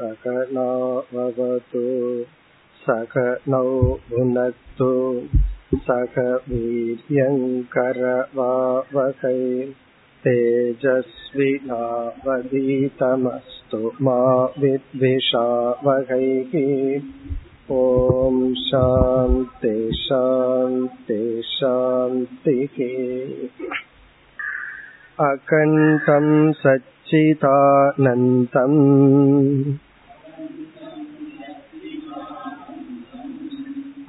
सकनावतु सकनौ भुनक्तु सक वीर्यङ्करवावहै तेजस्विनावधीतमस्तु मा विद्विषावहैः ॐ शान्ति शान्ति शान्तिः अकण्ठं सच्चिदानन्तम्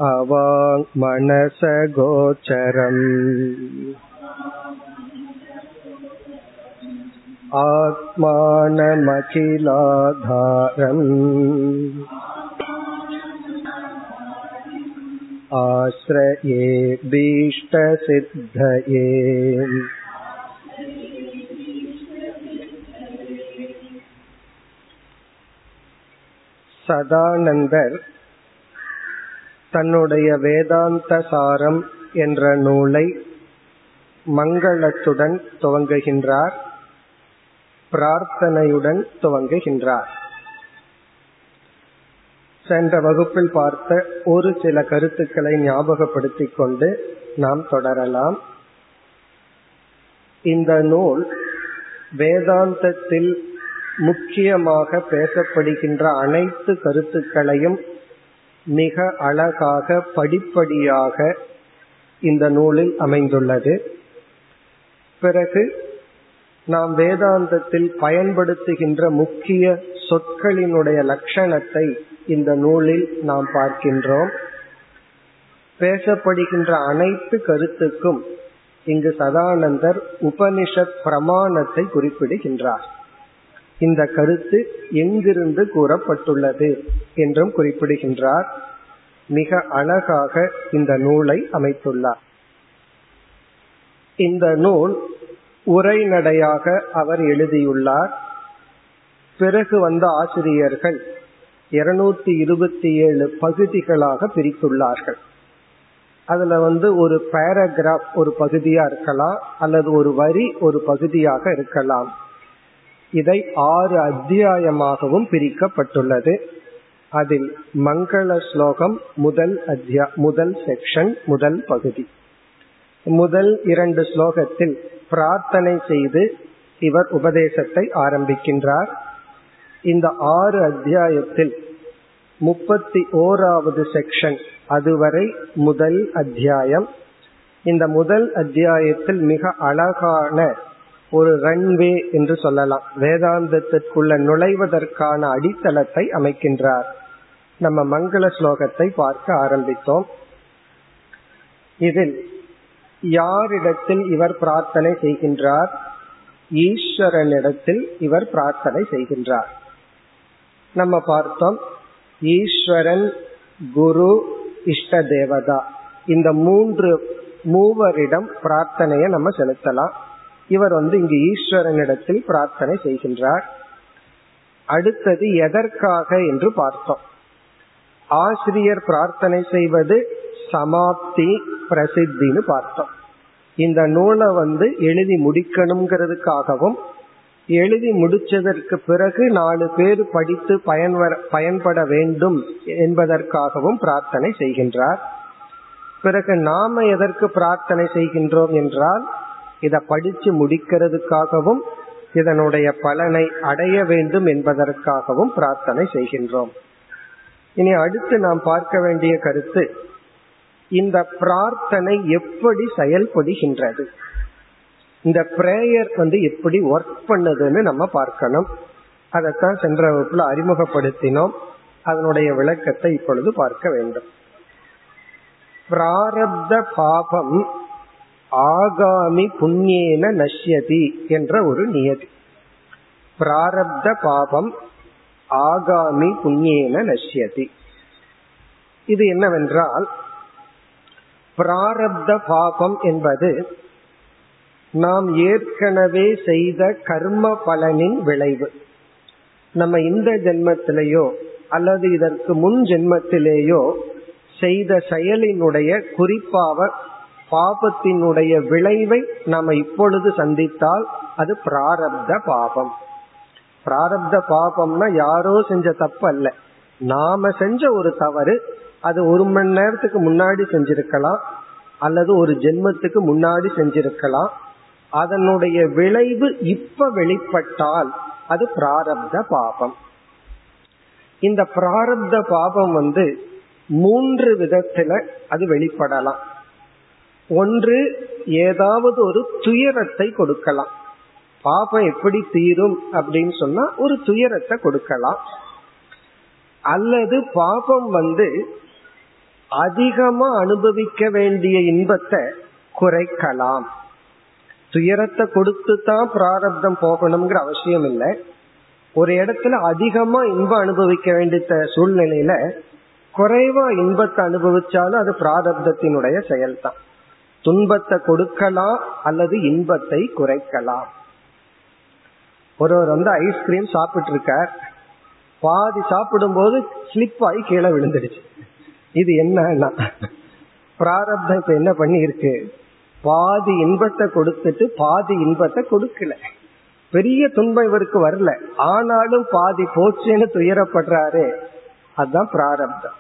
अवाङ्मनसगोचरम् आत्मानमखिलाधारम् आश्रये भीष्टसिद्धये சதானந்தர் தன்னுடைய வேதாந்த சாரம் என்ற நூலை மங்களத்துடன் துவங்குகின்றார் பிரார்த்தனையுடன் துவங்குகின்றார். சென்ற வகுப்பில் பார்த்த ஒரு சில கருத்துக்களை ஞாபகப்படுத்திக் கொண்டு நாம் தொடரலாம். இந்த நூல் வேதாந்தத்தில் முக்கியமாக பேசப்படுகின்ற அனைத்து கருத்துக்களையும் மிக அழகாக படிப்படியாக இந்த நூலில் அமைந்துள்ளது. பிறகு நாம் வேதாந்தத்தில் பயன்படுத்துகின்ற முக்கிய சொற்களினுடைய லட்சணத்தை இந்த நூலில் நாம் பார்க்கின்றோம். பேசப்படுகின்ற அனைத்து கருத்துக்கும் இங்கு சதானந்தர் உபனிஷத் பிரமாணத்தை குறிப்பிடுகின்றார். இந்த கருத்து எங்கிருந்து கூறப்பட்டுள்ளது என்றும் குறிப்பிடுகின்றார். மிக அழகாக இந்த நூலை அமைத்துள்ளார். இந்த நூல் உரைநடையாக அவர் எழுதியுள்ளார். பிறகு வந்த ஆசிரியர்கள் இருநூத்தி இருபத்தி ஏழு பகுதிகளாக பிரித்துள்ளார்கள். அதுல வந்து ஒரு பேராகிராஃப் ஒரு பகுதியா இருக்கலாம் அல்லது ஒரு வரி ஒரு பகுதியாக இருக்கலாம். இதை ஆறு அத்தியாயமாகவும் பிரிக்கப்பட்டுள்ளது. அதில் மங்கள ஸ்லோகம் முதல் அத்தியா முதல் செக்ஷன் முதல் பகுதி. முதல் இரண்டு ஸ்லோகத்தில் பிரார்த்தனை செய்து இவர் உபதேசத்தை ஆரம்பிக்கின்றார். இந்த ஆறு அத்தியாயத்தில் முப்பத்தி ஓராவது செக்ஷன் அதுவரை முதல் அத்தியாயம். இந்த முதல் அத்தியாயத்தில் மிக அழகான ஒரு ரன்வே என்று சொல்லலாம். வேதாந்தத்திற்குள்ள நுழைவதற்கான அடித்தளத்தை அமைக்கின்றார். நம்ம மங்கள ஸ்லோகத்தை பார்க்க ஆரம்பித்தோம். இதில் யாரிடத்தில் இவர் பிரார்த்தனை செய்கின்றார்? ஈஸ்வரனிடத்தில் இவர் பிரார்த்தனை செய்கின்றார். நம்ம பார்த்தோம் ஈஸ்வரன் குரு இஷ்ட தேவதா. இந்த மூன்று மூவரிடம் பிரார்த்தனையை நம்ம செலுத்தலாம். இவர் வந்து இங்கு ஈஸ்வரனிடத்தில் பிரார்த்தனை செய்கின்றார். அடுத்தது எதற்காக என்று பார்த்தோம். ஆசிரியர் பிரார்த்தனை செய்வது சமாப்தி பிரசித்தின்னு பார்த்தோம். இந்த நூலை வந்து எழுதி முடிக்கணுங்கிறதுக்காகவும் எழுதி முடிச்சதற்கு பிறகு நாலு பேர் படித்து பயன்வர பயன்பட வேண்டும் என்பதற்காகவும் பிரார்த்தனை செய்கின்றார். பிறகு நாம எதற்கு பிரார்த்தனை செய்கின்றோம் என்றால் இதை படிச்சு முடிக்கிறதுக்காகவும் இதனுடைய பலனை அடைய வேண்டும் என்பதற்காகவும் பிரார்த்தனை செய்கின்றோம். இனி அடுத்து நாம் பார்க்க வேண்டிய கருத்து இந்த பிரார்த்தனை எப்படி செயல்படுகின்றது? இந்த பிரேயர் வந்து எப்படி ஒர்க் பண்ணுதுன்னு நம்ம பார்க்கணும். அதைத்தான் சென்ற வகுப்புல அறிமுகப்படுத்தினோம். அதனுடைய விளக்கத்தை இப்பொழுது பார்க்க வேண்டும். பிராரப்த பாபம் ஆகாமி புண்ணியேன நஷ்யதி என்ற ஒரு நியதி. பிராரப்த பாபம் ஆகாமி புண்ணியேன நஷ்யதி. இது என்னவென்றால் பிராரப்த பாபம் என்பது நாம் ஏற்கனவே செய்த கர்ம பலனின் விளைவு. நம்ம இந்த ஜென்மத்திலேயோ அல்லது இதற்கு முன் ஜென்மத்திலேயோ செய்த செயலினுடைய குறிப்பாக பாபத்தினுடைய விளைவை நாம இப்பொழுது சந்தித்தால் அது பிராரப்த பாபம். பிராரப்த பாபம்னா யாரோ செஞ்ச தப்பு அல்ல நாம செஞ்ச ஒரு தவறு அது ஒரு மணி நேரத்துக்கு முன்னாடி செஞ்சிருக்கலாம் அல்லது ஒரு ஜென்மத்துக்கு முன்னாடி செஞ்சிருக்கலாம். அதனுடைய விளைவு இப்ப வெளிப்பட்டால் அது பிராரப்த பாபம். இந்த பிராரப்த பாபம் வந்து மூன்று விதத்துல அது வெளிப்படலாம். ஒன்று ஏதாவது ஒரு துயரத்தை கொடுக்கலாம். பாபம் எப்படி தீரும் அப்படின்னு சொன்னா ஒரு துயரத்தை கொடுக்கலாம். அல்லது பாபம் வந்து அதிகமா அனுபவிக்க வேண்டிய இன்பத்தை குறைக்கலாம். துயரத்தை கொடுத்து தான் பிராரப்தம் போகணுங்கிற அவசியம் இல்லை. ஒரு இடத்துல அதிகமா இன்பம் அனுபவிக்க வேண்டிய சூழ்நிலையில குறைவா இன்பத்தை அனுபவிச்சாலும் அது பிராரப்தத்தினுடைய செயல்தான். துன்பத்தை கொடுக்கலாம் அல்லது இன்பத்தை குறைக்கலாம். ஒருவர் வந்து ஐஸ்கிரீம் சாப்பிட்டு இருக்கார் பாதி சாப்பிடும் போது ஸ்லிப் ஆகி கீழே விழுந்துடுச்சு. இது என்னன்னா பிராரப்தம் இப்ப என்ன பண்ணி இருக்கு பாதி இன்பத்தை கொடுத்துட்டு பாதி இன்பத்தை கொடுக்கல. பெரிய துன்பம் இவருக்கு வரல. ஆனாலும் பாதி போச்சுன்னு துயரப்படுறாரு. அதுதான் பிராரப்தம்.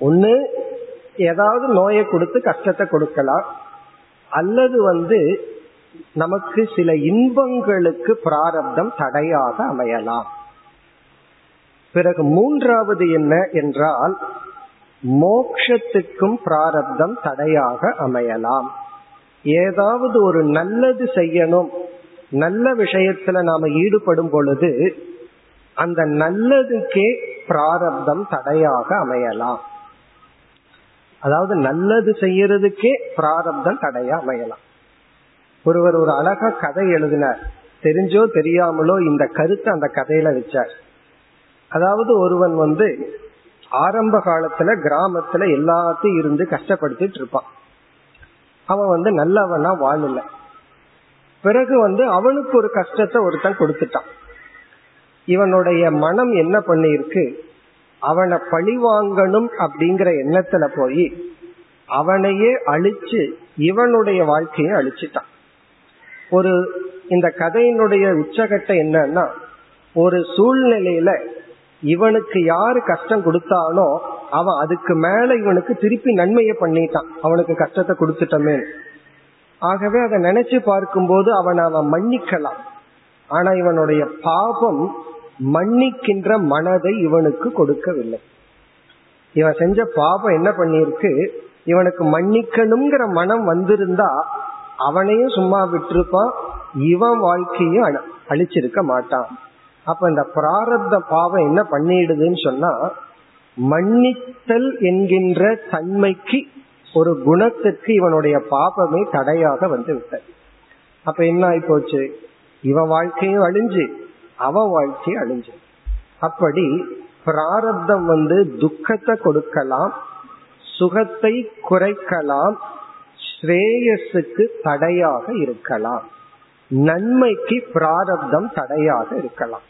ஒண்ணு ஏதாவது நோயை கொடுத்து கஷ்டத்தை கொடுக்கலாம். அல்லது வந்து நமக்கு சில இன்பங்களுக்கு பிராரப்தம் தடையாக அமையலாம். பிறகு மூன்றாவது என்ன என்றால் மோக்ஷத்துக்கும் பிராரப்தம் தடையாக அமையலாம். ஏதாவது ஒரு நல்லது செய்யணும் நல்ல விஷயத்துல நாம ஈடுபடும் பொழுது அந்த நல்லதுக்கே பிராரப்தம் தடையாக அமையலாம். அதாவது நல்லது செய்யறதுக்கே பிராரப்தம் தடையா அமையலாம். ஒருவர் ஒரு அழகா கதை எழுதினார். தெரிஞ்சோ தெரியாமலோ இந்த கருத்தை அந்த கதையில வச்சார். அதாவது ஒருவன் வந்து ஆரம்ப காலத்துல கிராமத்துல எல்லாத்தையும் இருந்து கஷ்டப்படுத்திட்டு இருப்பான். அவன் வந்து நல்லவனா வாழல. பிறகு வந்து அவனுக்கு ஒரு கஷ்டத்தை ஒருத்தன் கொடுத்துட்டான். இவனுடைய மனம் என்ன பண்ணிருக்கு அவனை பழி வாங்கணும் அப்படிங்கிற எண்ணத்துல போய் அவனையே அழிச்சு இவனுடைய வாழ்க்கையை அழிச்சிட்டான். ஒரு இந்த கதையினுடைய உச்சகட்டம் என்னன்னா ஒரு சூழ்நிலையில இவனுக்கு யாரு கஷ்டம் கொடுத்தானோ அவன் அதுக்கு மேல இவனுக்கு திருப்பி நன்மையை பண்ணிட்டான். அவனுக்கு கஷ்டத்தை கொடுத்துட்டமே. ஆகவே அதை நினைச்சு பார்க்கும்போது அவன் அவன் மன்னிக்கலாம். ஆனா இவனுடைய பாபம் மன்னிக்கின்ற மனதை இவனுக்கு கொடுக்கவில்லை. இவன் செஞ்ச பாபம் என்ன பண்ணிருக்கு இவனுக்கு மன்னிக்கணுங்கிற மனம் வந்திருந்தா அவனையும் சும்மா விட்டுருப்பான் இவன் வாழ்க்கையும் அழிச்சிருக்க மாட்டான். அப்ப இந்த பிராரத்த பாவம் என்ன பண்ணிடுதுன்னு சொன்னா மன்னித்தல் என்கின்ற தன்மைக்கு ஒரு குணத்துக்கு இவனுடைய பாபமே தடையாக வந்து விட்டது. அப்ப என்ன ஆகி போச்சு இவன் வாழ்க்கையும் அழிஞ்சு அவன் வாழ்க்கை அழிஞ்சு அப்படி பிராரப்தம் வந்து துக்கத்தை கொடுக்கலாம் சுகத்தை குறைக்கலாம் ஸ்ரேயஸுக்கு தடையாக இருக்கலாம். நன்மைக்கு பிராரப்தம் தடையாக இருக்கலாம்.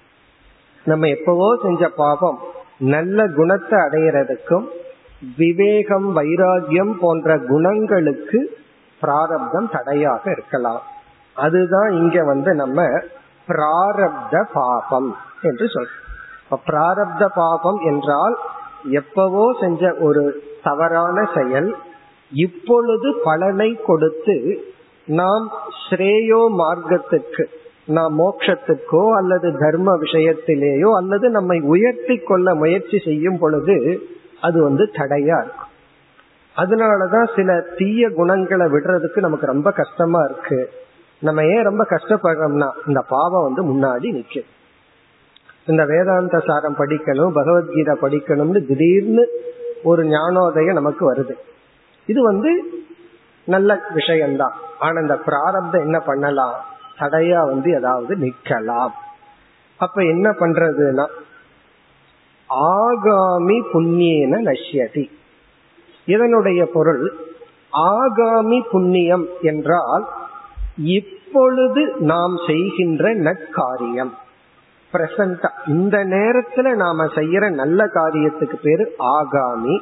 நம்ம எப்பவோ செஞ்ச பாவம் நல்ல குணத்தை அடையிறதுக்கும் விவேகம் வைராகியம் போன்ற குணங்களுக்கு பிராரப்தம் தடையாக இருக்கலாம். அதுதான் இங்க வந்து நம்ம பிராரப்த பாபம் என்று சொல். பிராரப்த பாபம் என்றால் எப்பவோ செஞ்ச ஒரு தவறான செயல் இப்பொழுது பலனை கொடுத்து நாம் ஸ்ரேயோ மார்க்கத்துக்கு நாம் மோட்சத்துக்கோ அல்லது தர்ம விஷயத்திலேயோ அல்லது நம்மை உயர்த்தி கொள்ள முயற்சி செய்யும் பொழுது அது வந்து தடையா இருக்கும். அதனாலதான் சில தீய குணங்களை விடுறதுக்கு நமக்கு ரொம்ப கஷ்டமா இருக்கு. நம்ம ஏன் ரொம்ப கஷ்டப்படுறோம்னா இந்த பாவம் வந்து முன்னாடி நிற்கும் இந்த வேதாந்த சாரம் படிக்கணும் பகவத்கீதை படிக்கணும்னு திடீர்னு ஒரு ஞானோதயம் நமக்கு வருது. இது வந்து நல்ல விஷயம்தான். ஆனா இந்த பிராரப்தம் என்ன பண்ணலாம்? தடையா வந்து ஏதாவது நிக்கலாம் அப்ப என்ன பண்றதுன்னா ஆகாமி புண்ணியன நஷ்யதி. இதனுடைய பொருள் ஆகாமி புண்ணியம் என்றால் இப்பொழுது நாம் செய்கின்ற நற்காரியம். பிரசண்டா இந்த நேரத்துல நாம செய்யற நல்ல காரியத்துக்கு பேரு ஆகாமி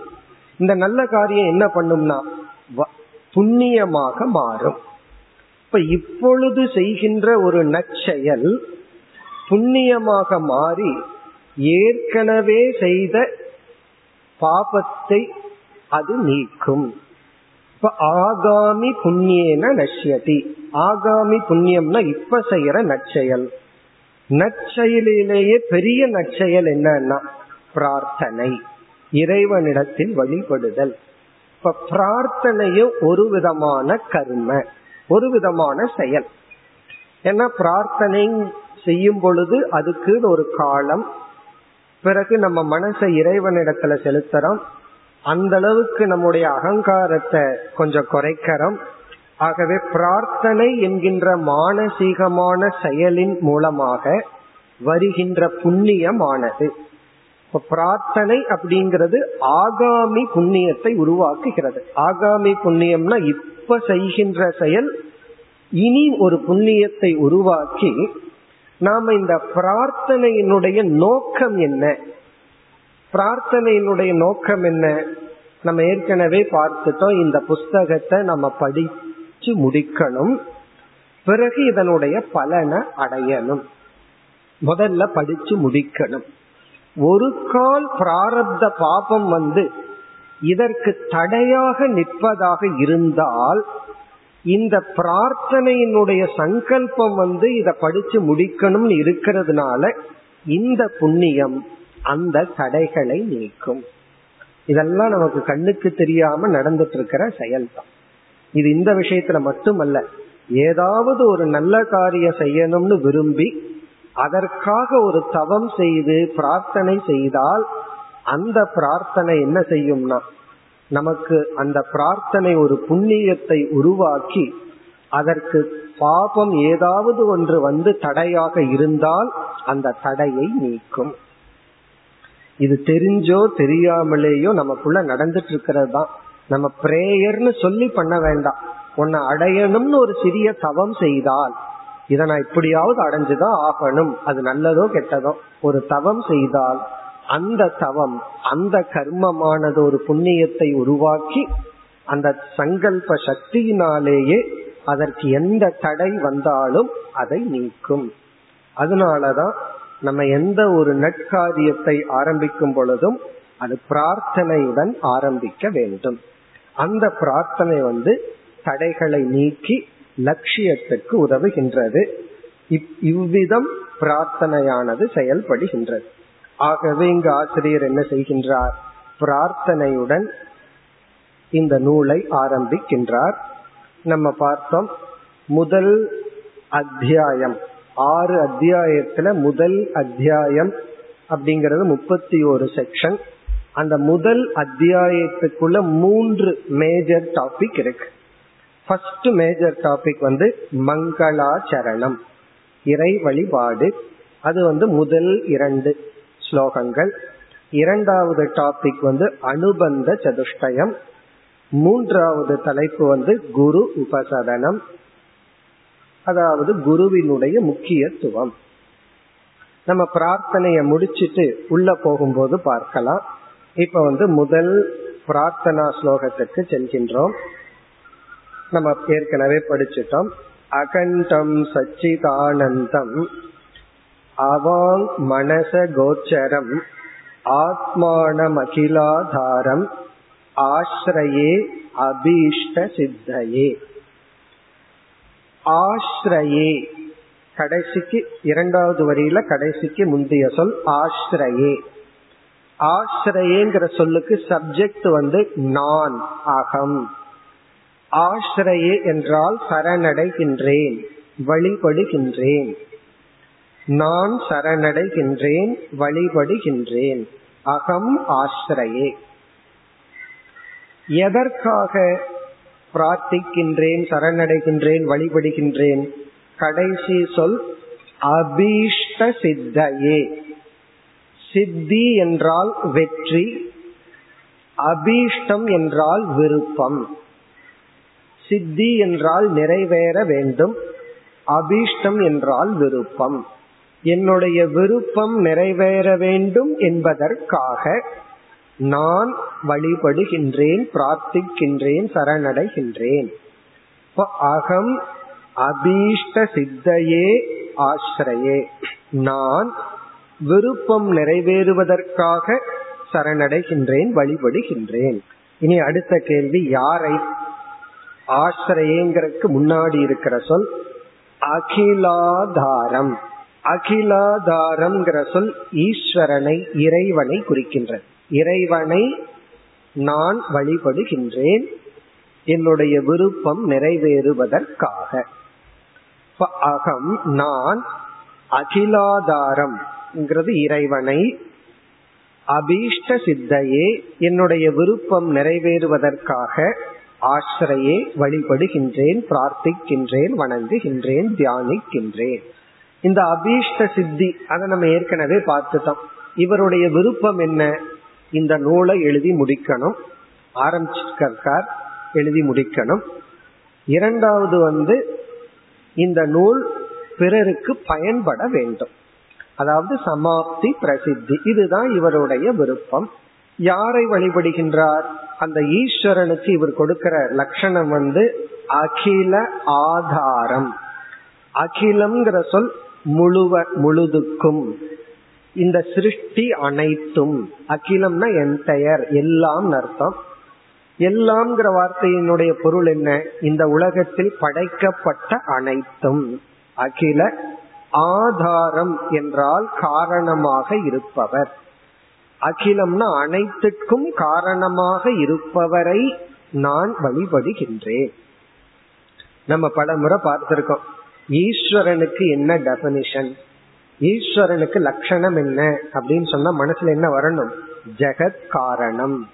இந்த நல்ல காரியம் என்ன பண்ணும்னா புண்ணியமாக மாறும். இப்ப இப்பொழுது செய்கின்ற ஒரு நற்செயல் புண்ணியமாக மாறி ஏற்கனவே செய்த பாபத்தை அது நீக்கும். இப்ப ஆகாமி புண்ணியன நஷ்யதி. ஆகாமி புண்ணியம்னா இப்ப செய்யற நற்செயல். நற்செயலிலேயே பெரிய நற்செயல் என்னன்னா பிரார்த்தனை. இறைவனிடத்தில் வழிபடுதல். இப்ப பிரார்த்தனையும் ஒரு விதமான கர்ம ஒரு விதமான செயல். ஏன்னா பிரார்த்தனை செய்யும் பொழுது அதுக்கு ஒரு காலம் பிறகு நம்ம மனசை இறைவனிடத்துல செலுத்துறோம். அந்த அளவுக்கு நம்முடைய அகங்காரத்தை கொஞ்சம் குறைக்கிறோம். ஆகவே பிரார்த்தனை என்கின்ற மானசீகமான செயலின் மூலமாக வருகின்ற புண்ணியமானது. பிரார்த்தனை அப்படிங்கிறது ஆகாமி புண்ணியத்தை உருவாக்குகிறது. ஆகாமி புண்ணியம்னா இப்ப செய்கின்ற செயல் இனி ஒரு புண்ணியத்தை உருவாக்கி நாம இந்த பிரார்த்தனையினுடைய நோக்கம் என்ன? பிரார்த்தனையினுடைய நோக்கம் என்ன? நம்ம ஏற்கனவே பார்த்துட்டோம் இந்த புஸ்தகத்தை நம்ம படி படிச்சு முடிக்கணும். பிறகு இதனுடைய பலனை அடையணும். முதல்ல படிச்சு முடிக்கணும். ஒரு கால் பிராரப்த பாபம் வந்து இதற்கு தடையாக நிற்பதாக இருந்தால் இந்த பிரார்த்தனையினுடைய சங்கல்பம் வந்து இதை படிச்சு முடிக்கணும்னு இருக்கிறதுனால இந்த புண்ணியம் அந்த தடைகளை நீக்கும். இதெல்லாம் நமக்கு கண்ணுக்கு தெரியாம நடந்துட்டு இருக்கிற செயல்தான். இது இந்த விஷயத்துல மட்டுமல்ல ஏதாவது ஒரு நல்ல காரியம் செய்யணும்னு விரும்பி அதற்காக ஒரு தவம் செய்து பிரார்த்தனை செய்தால் அந்த பிரார்த்தனை என்ன செய்யும்னா நமக்கு அந்த பிரார்த்தனை ஒரு புண்ணியத்தை உருவாக்கி அதற்கு பாபம் ஏதாவது ஒன்று வந்து தடையாக இருந்தால் அந்த தடையை நீக்கும். இது தெரிஞ்சோ தெரியாமலேயோ நமக்குள்ள நடந்துட்டு இருக்கிறது தான் நம்ம பிரேயர்னு சொல்லி பண்ண வேண்டாம். உன்னை அடையணும்னு ஒரு சிறிய தவம் செய்தால் இதை நான் இப்படியாவது அடைஞ்சுதான் ஆகணும். அது நல்லதோ கெட்டதோ. ஒரு தவம் செய்தால் அந்த தவம் அந்த கர்மமானது ஒரு புண்ணியத்தை உருவாக்கி அந்த சங்கல்ப சக்தியினாலேயே அதற்கு எந்த தடை வந்தாலும் அதை நீக்கும். அதனாலதான் நம்ம எந்த ஒரு நட்காரியத்தை ஆரம்பிக்கும் பொழுதும் அது பிரார்த்தனையுடன் ஆரம்பிக்க வேண்டும். அந்த பிரார்த்தனை வந்து தடைகளை நீக்கி லட்சியத்துக்கு உதவுகின்றது. இவ்விதம் பிரார்த்தனையானது செயல்படுகின்றது. ஆகவே இங்கு ஆசிரியர் என்ன செய்கின்றார்? பிரார்த்தனையுடன் இந்த நூலை ஆரம்பிக்கின்றார். நம்ம பார்த்தோம் முதல் அத்தியாயம். ஆறு அத்தியாயத்துல முதல் அத்தியாயம் அப்படிங்கிறது முப்பத்தி ஒரு செக்ஷன் அந்த முதல் அத்தியாயத்துக்குள்ள மூன்று மேஜர் டாபிக் இருக்கு. ஃபர்ஸ்ட் மேஜர் டாபிக் வந்து மங்களாச்சரணம் இறை வழிபாடு. அது வந்து முதல் இரண்டு ஸ்லோகங்கள். இரண்டாவது டாபிக் வந்து அனுபந்த சதுஷ்டயம். மூன்றாவது தலைப்பு வந்து குரு உபசதனம் அதாவது குருவினுடைய முக்கியத்துவம். நம்ம பிரார்த்தனைய முடிச்சிட்டு உள்ள போகும்போது பார்க்கலாம். இப்ப வந்து முதல் பிரார்த்தனா ஸ்லோகத்துக்கு செல்கின்றோம். நம்ம ஏற்கனவே படிச்சிட்டோம். அகண்டம் சச்சிதானந்தம். அவாங் மனச கோச்சரம். ஆத்மானமகிலாதாரம். அகிலாதாரம் அபீஷ்ட சித்தையே. ஆஸ்ரயே கடைசிக்கு இரண்டாவது வரியில கடைசிக்கு முந்தைய சொல் ஆஸ்ரயே ஆசிரயங்கிற சொல்லுக்கு சப்ஜெக்ட் வந்து நான் அகம். ஆசிரயே என்றால் சரணடைகின்றேன் வழிபடுகின்றேன். நான் சரணடைகின்றேன் வழிபடுகின்றேன் அகம் ஆசிரயே. எதற்காக பிரார்த்திக்கின்றேன் சரணடைகின்றேன் வழிபடுகின்றேன்? கடைசி சொல் அபீஷ்ட சித்தையே. சித்தி என்றால் வெற்றி அபீஷ்டம் என்றால் விருப்பம். சித்தி என்றால் நிறைவேற வேண்டும் அபீஷ்டம் என்றால் விருப்பம். என்னுடைய விருப்பம் நிறைவேற வேண்டும் என்பதற்காக நான் வழிபடுகின்றேன் பிரார்த்திக்கின்றேன் சரணடைகின்றேன். அகம் அபீஷ்ட சித்தையே ஆசிரையே. நான் விருப்பம் நிறைவேறுவதற்காக சரணடைகின்றேன் வழிபடுகின்றேன். இனி அடுத்த கேள்வி யாரை ஆசிரியங்கிறதுக்கு முன்னாடி இருக்கிற சொல் அகிலாதாரம். அகிலாதாரம்ங்கிற சொல் ஈஸ்வரனை இறைவனை குறிக்கின்ற இறைவனை நான் வழிபடுகின்றேன் என்னுடைய விருப்பம் நிறைவேறுவதற்காக. அகம் நான் அகிலாதாரம். இறைவனை அபீஷ்ட சித்தையே என்னுடைய விருப்பம் நிறைவேறுவதற்காக ஆசிரையே வழிபடுகின்றேன் பிரார்த்திக்கின்றேன் வணங்குகின்றேன் தியானிக்கின்றேன். இந்த அபீஷ்ட சித்தி அதை நம்ம ஏற்கனவே பார்த்துட்டோம். இவருடைய விருப்பம் என்ன? இந்த நூலை எழுதி முடிக்கணும். ஆரம்பிச்சிருக்கார் எழுதி முடிக்கணும். இரண்டாவது வந்து இந்த நூல் பிறருக்கு பயன்பட வேண்டும். அதாவது சமாப்தி பிரசித்தி. இதுதான் இவருடைய விருப்பம். யாரை வழிபடுகின்றார்? அந்த ஈஸ்வரனுக்கு இவர் கொடுக்கிற லட்சணம் வந்து அகில ஆதாரம். அகிலம்ங்கிற சொல் முழுவ முழுதுக்கும். இந்த சிருஷ்டி அனைத்தும். அகிலம்னா என்டையர் எல்லாம் அர்த்தம். எல்லாம்ங்கிற வார்த்தையினுடைய பொருள் என்ன? இந்த உலகத்தில் படைக்கப்பட்ட அனைத்தும். அகில ஆதாரம் என்றால் காரணமாக இருப்பவர். அகிலம்னா அனைத்துக்கும் காரணமாக இருப்பவரை நான் வழிபடுகின்றேன். நம்ம பல முறை பார்த்திருக்கோம். ஈஸ்வரனுக்கு என்ன டெபனிஷன் ஈஸ்வரனுக்கு லட்சணம் என்ன? அப்படின்னு சொன்னா மனசுல என்ன வரணும்? ஜெகத் காரணம்.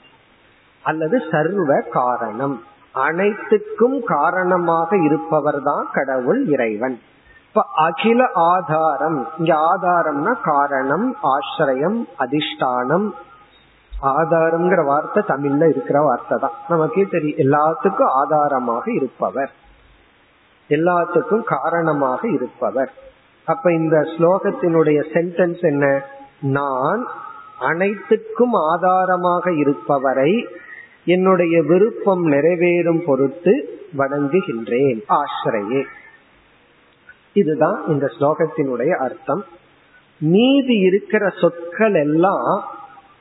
அல்லது சர்வ காரணம். அனைத்துக்கும் காரணமாக இருப்பவர் தான் கடவுள் இறைவன். இப்ப அகில ஆதாரம் இங்க ஆதாரம்னா காரணம் ஆசிரியம் அதிஷ்டானம். ஆதாரம்ங்கிற வார்த்தை தமிழ்ல இருக்கிற வார்த்தை தான். நமக்கே தெரியும் எல்லாத்துக்கும் ஆதாரமாக இருப்பவர். எல்லாத்துக்கும் காரணமாக இருப்பவர். அப்ப இந்த ஸ்லோகத்தினுடைய சென்டென்ஸ் என்ன? நான் அனைத்துக்கும் ஆதாரமாக இருப்பவரை என்னுடைய விருப்பம் நிறைவேறும் பொருட்டு வணங்குகின்றேன். ஆசிரியே. இதுதான் இந்த ஸ்லோகத்தினுடைய அர்த்தம். மீதி இருக்கிற சொற்கள் எல்லாம்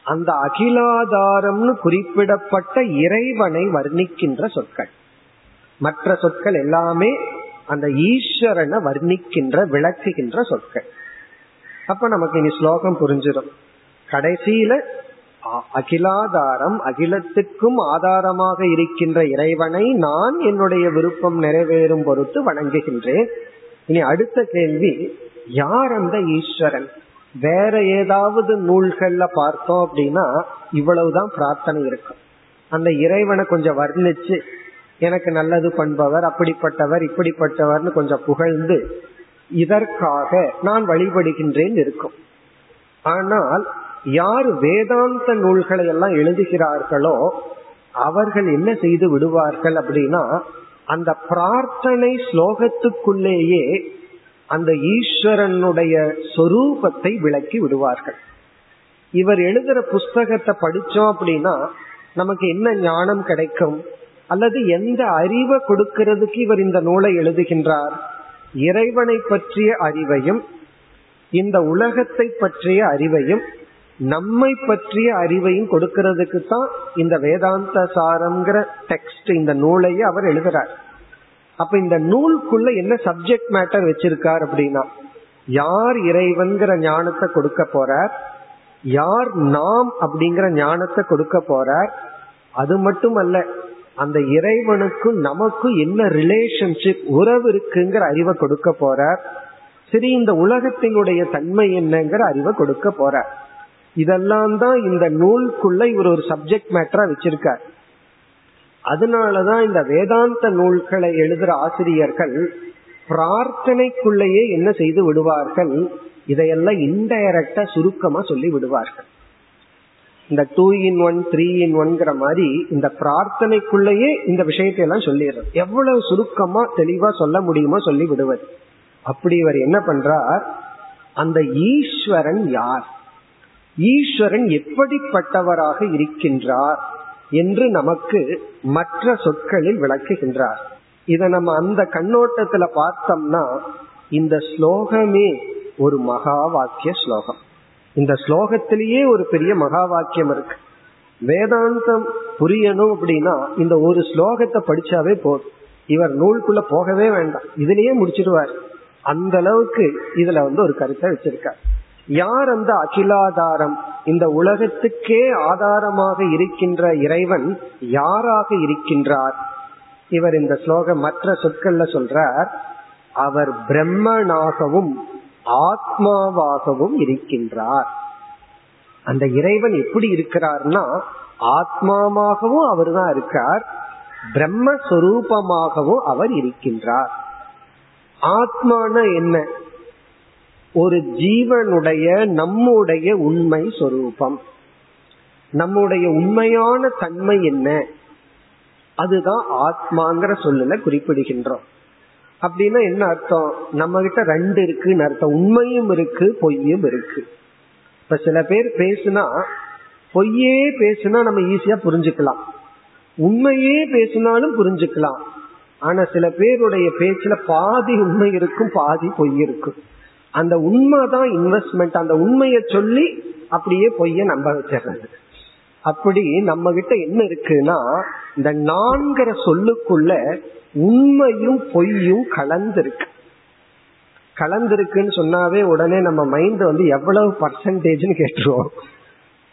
அந்த அகிலாதாரம்னு குறிப்பிடப்பட்ட இறைவனை வர்ணிக்கின்ற சொற்கள். மற்ற சொற்கள் எல்லாமே அந்த ஈஸ்வரனை வர்ணிக்கின்ற விளக்குகின்ற சொற்கள். அப்ப நமக்கு இனி ஸ்லோகம் புரிஞ்சிடும். கடைசியில அகிலாதாரம் அகிலத்துக்கும் ஆதாரமாக இருக்கின்ற இறைவனை நான் என்னுடைய விருப்பம் நிறைவேறும் பொருட்டு வணங்குகின்றேன். இனி அடுத்த கேள்வி யார் அந்த ஈஸ்வரன்? வேற ஏதாவது நூல்கள்ல பார்த்தோம் அப்படின்னா இவ்வளவுதான் பிரார்த்தனை இருக்கும் அந்த இறைவனை கொஞ்சம் வர்ணிச்சு எனக்கு நல்லது பண்பவர் அப்படிப்பட்டவர் இப்படிப்பட்டவர்னு கொஞ்சம் புகழ்ந்து இதற்காக நான் வழிபடுகின்றேன் இருக்கும். ஆனால் யார் வேதாந்த நூல்களை எல்லாம் எழுதுகிறார்களோ அவர்கள் என்ன செய்து விடுவார்கள் அப்படின்னா அந்த பிரார்த்தனை ஸ்லோகத்துக்குள்ளேயே அந்த ஈஸ்வரனுடைய சொரூபத்தை விளக்கி விடுவார்கள். இவர் எழுதுற புஸ்தகத்தை படிச்சோம் அப்படின்னா நமக்கு என்ன ஞானம் கிடைக்கும்? அல்லது எந்த அறிவை கொடுக்கிறதுக்கு இவர் இந்த நூலை எழுதுகின்றார்? இறைவனை பற்றிய அறிவையும் இந்த உலகத்தை பற்றிய அறிவையும் நம்மை பற்றிய அறிவையும் கொடுக்கிறதுக்கு தான் இந்த வேதாந்த சாரம்ங்கிற டெக்ஸ்ட் இந்த நூலையே அவர் எழுதுறார். அப்ப இந்த நூலுக்குள்ள என்ன சப்ஜெக்ட் மேட்டர் வச்சிருக்கார் அப்படின்னா யார் இறைவன்கிற ஞானத்தை கொடுக்க போறார் யார் நாம் அப்படிங்கிற ஞானத்தை கொடுக்க போறார் அது மட்டுமல்ல அந்த இறைவனுக்கும் நமக்கும் என்ன ரிலேஷன்ஷிப் உறவு இருக்குங்கிற அறிவை கொடுக்க போறார் சரி இந்த உலகத்தினுடைய தன்மை என்னங்கிற அறிவை கொடுக்க போறார். இதெல்லாம் தான் இந்த நூலுக்குள்ள இவர் ஒரு சப்ஜெக்ட் மேட்டரா வச்சிருக்கார். அதனாலதான் இந்த வேதாந்த நூல்களை எழுதுற ஆசிரியர்கள் பிரார்த்தனைக்குள்ளேயே என்ன செய்து விடுவார்கள்? இதையெல்லாம் இன்டைரக்டா சுருக்கமா சொல்லி விடுவார்கள். இந்த two in one three in ஒன்கிற மாதிரி இந்த பிரார்த்தனைக்குள்ளேயே இந்த விஷயத்தை எல்லாம் சொல்லிடுறது. எவ்வளவு சுருக்கமா தெளிவா சொல்ல முடியுமோ சொல்லி விடுவது. அப்படி இவர் என்ன பண்றார்? அந்த ஈஸ்வரன் யார்? ஈஸ்வரன் எப்படிப்பட்டவராக இருக்கின்றார் என்று நமக்கு மற்ற சொற்களில் விளக்குகின்றார். இதை நம்ம அந்த கண்ணோட்டத்துல பார்த்தோம்னா இந்த ஸ்லோகமே ஒரு மகா வாக்கிய ஸ்லோகம். இந்த ஸ்லோகத்திலேயே ஒரு பெரிய மகா வாக்கியம் இருக்கு. வேதாந்தம் புரியணும் அப்படின்னா இந்த ஒரு ஸ்லோகத்தை படிச்சாவே போதும். இவர் நூலுக்குள்ள போகவே வேண்டாம். இதுலயே முடிச்சிடுவார். அந்த அளவுக்கு இதுல வந்து ஒரு கருத்தை வச்சிருக்காரு. யார் அந்த அகிலாதாரம்? இந்த உலகத்துக்கே ஆதாரமாக இருக்கின்ற இறைவன் யாராக இருக்கின்றார்? இவர் இந்த ஸ்லோகம் மற்ற சொற்கள்ல சொல்றார் அவர் பிரம்மனாகவும் ஆத்மாவாகவும் இருக்கின்றார். அந்த இறைவன் எப்படி இருக்கிறார்னா ஆத்மாவாகவும் அவர் தான் இருக்கார் பிரம்மஸ்வரூபமாகவும் அவர் இருக்கின்றார். ஆத்மான என்ன? ஒரு ஜீவனுடைய நம்முடைய உண்மை சொரூபம். நம்முடைய உண்மையான தன்மை என்ன? அதுதான் ஆத்மாங்கிற சொல்லல குறிப்பிடுகின்றோம். அப்படின்னா என்ன அர்த்தம்? நம்ம கிட்ட ரெண்டு இருக்குன்னு அர்த்தம். உண்மையும் இருக்கு பொய்யும் இருக்கு. இப்ப சில பேர் பேசுனா பொய்யே பேசுனா நம்ம ஈஸியா புரிஞ்சுக்கலாம். உண்மையே பேசினாலும் புரிஞ்சுக்கலாம். ஆனா சில பேருடைய பேச்சுல பாதி உண்மை இருக்கும் பாதி பொய் இருக்கும். அந்த உண்மைதான் இன்வெஸ்ட்மெண்ட் அந்த உண்மையை சொல்லி அப்படியே பொய்ய நம்ப வச்சிடுறது அப்படி நம்ம கிட்ட என்ன இருக்குன்னா இந்த நான்கிற சொல்லுக்குள்ள உண்மையும் பொய்யும் கலந்திருக்கு. கலந்திருக்குன்னு சொன்னாவே உடனே நம்ம மைண்ட் வந்து எவ்வளவு பர்சன்டேஜ்னு கேட்டுருவோம்.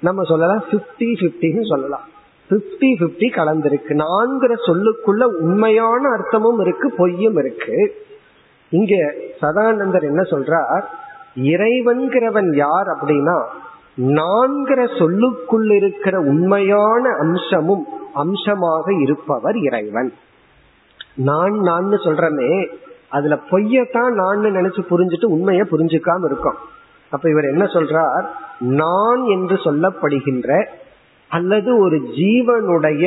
நம்ம சொல்லலாம் பிப்டி பிப்டின்னு சொல்லலாம். பிப்டி பிப்டி கலந்திருக்கு. நான்கிற சொல்லுக்குள்ள உண்மையான அர்த்தமும் இருக்கு பொய்யும் இருக்கு. இங்க சதானந்தர் என்ன சொல்றார்? இறைவன்கிறவன் யார் அப்படின்னா நான்கிற சொல்லுக்குள் இருக்கிற உண்மையான அம்சமும் அம்சமாக இருப்பவர் இறைவன். நான் நான் சொல்றமே அதுல பொய்யத்தான் நான் நினைச்சு புரிஞ்சுட்டு உண்மைய புரிஞ்சுக்காம இருக்கோம். அப்ப இவர் என்ன சொல்றார்? நான் என்று சொல்லப்படுகின்ற அல்லது ஒரு ஜீவனுடைய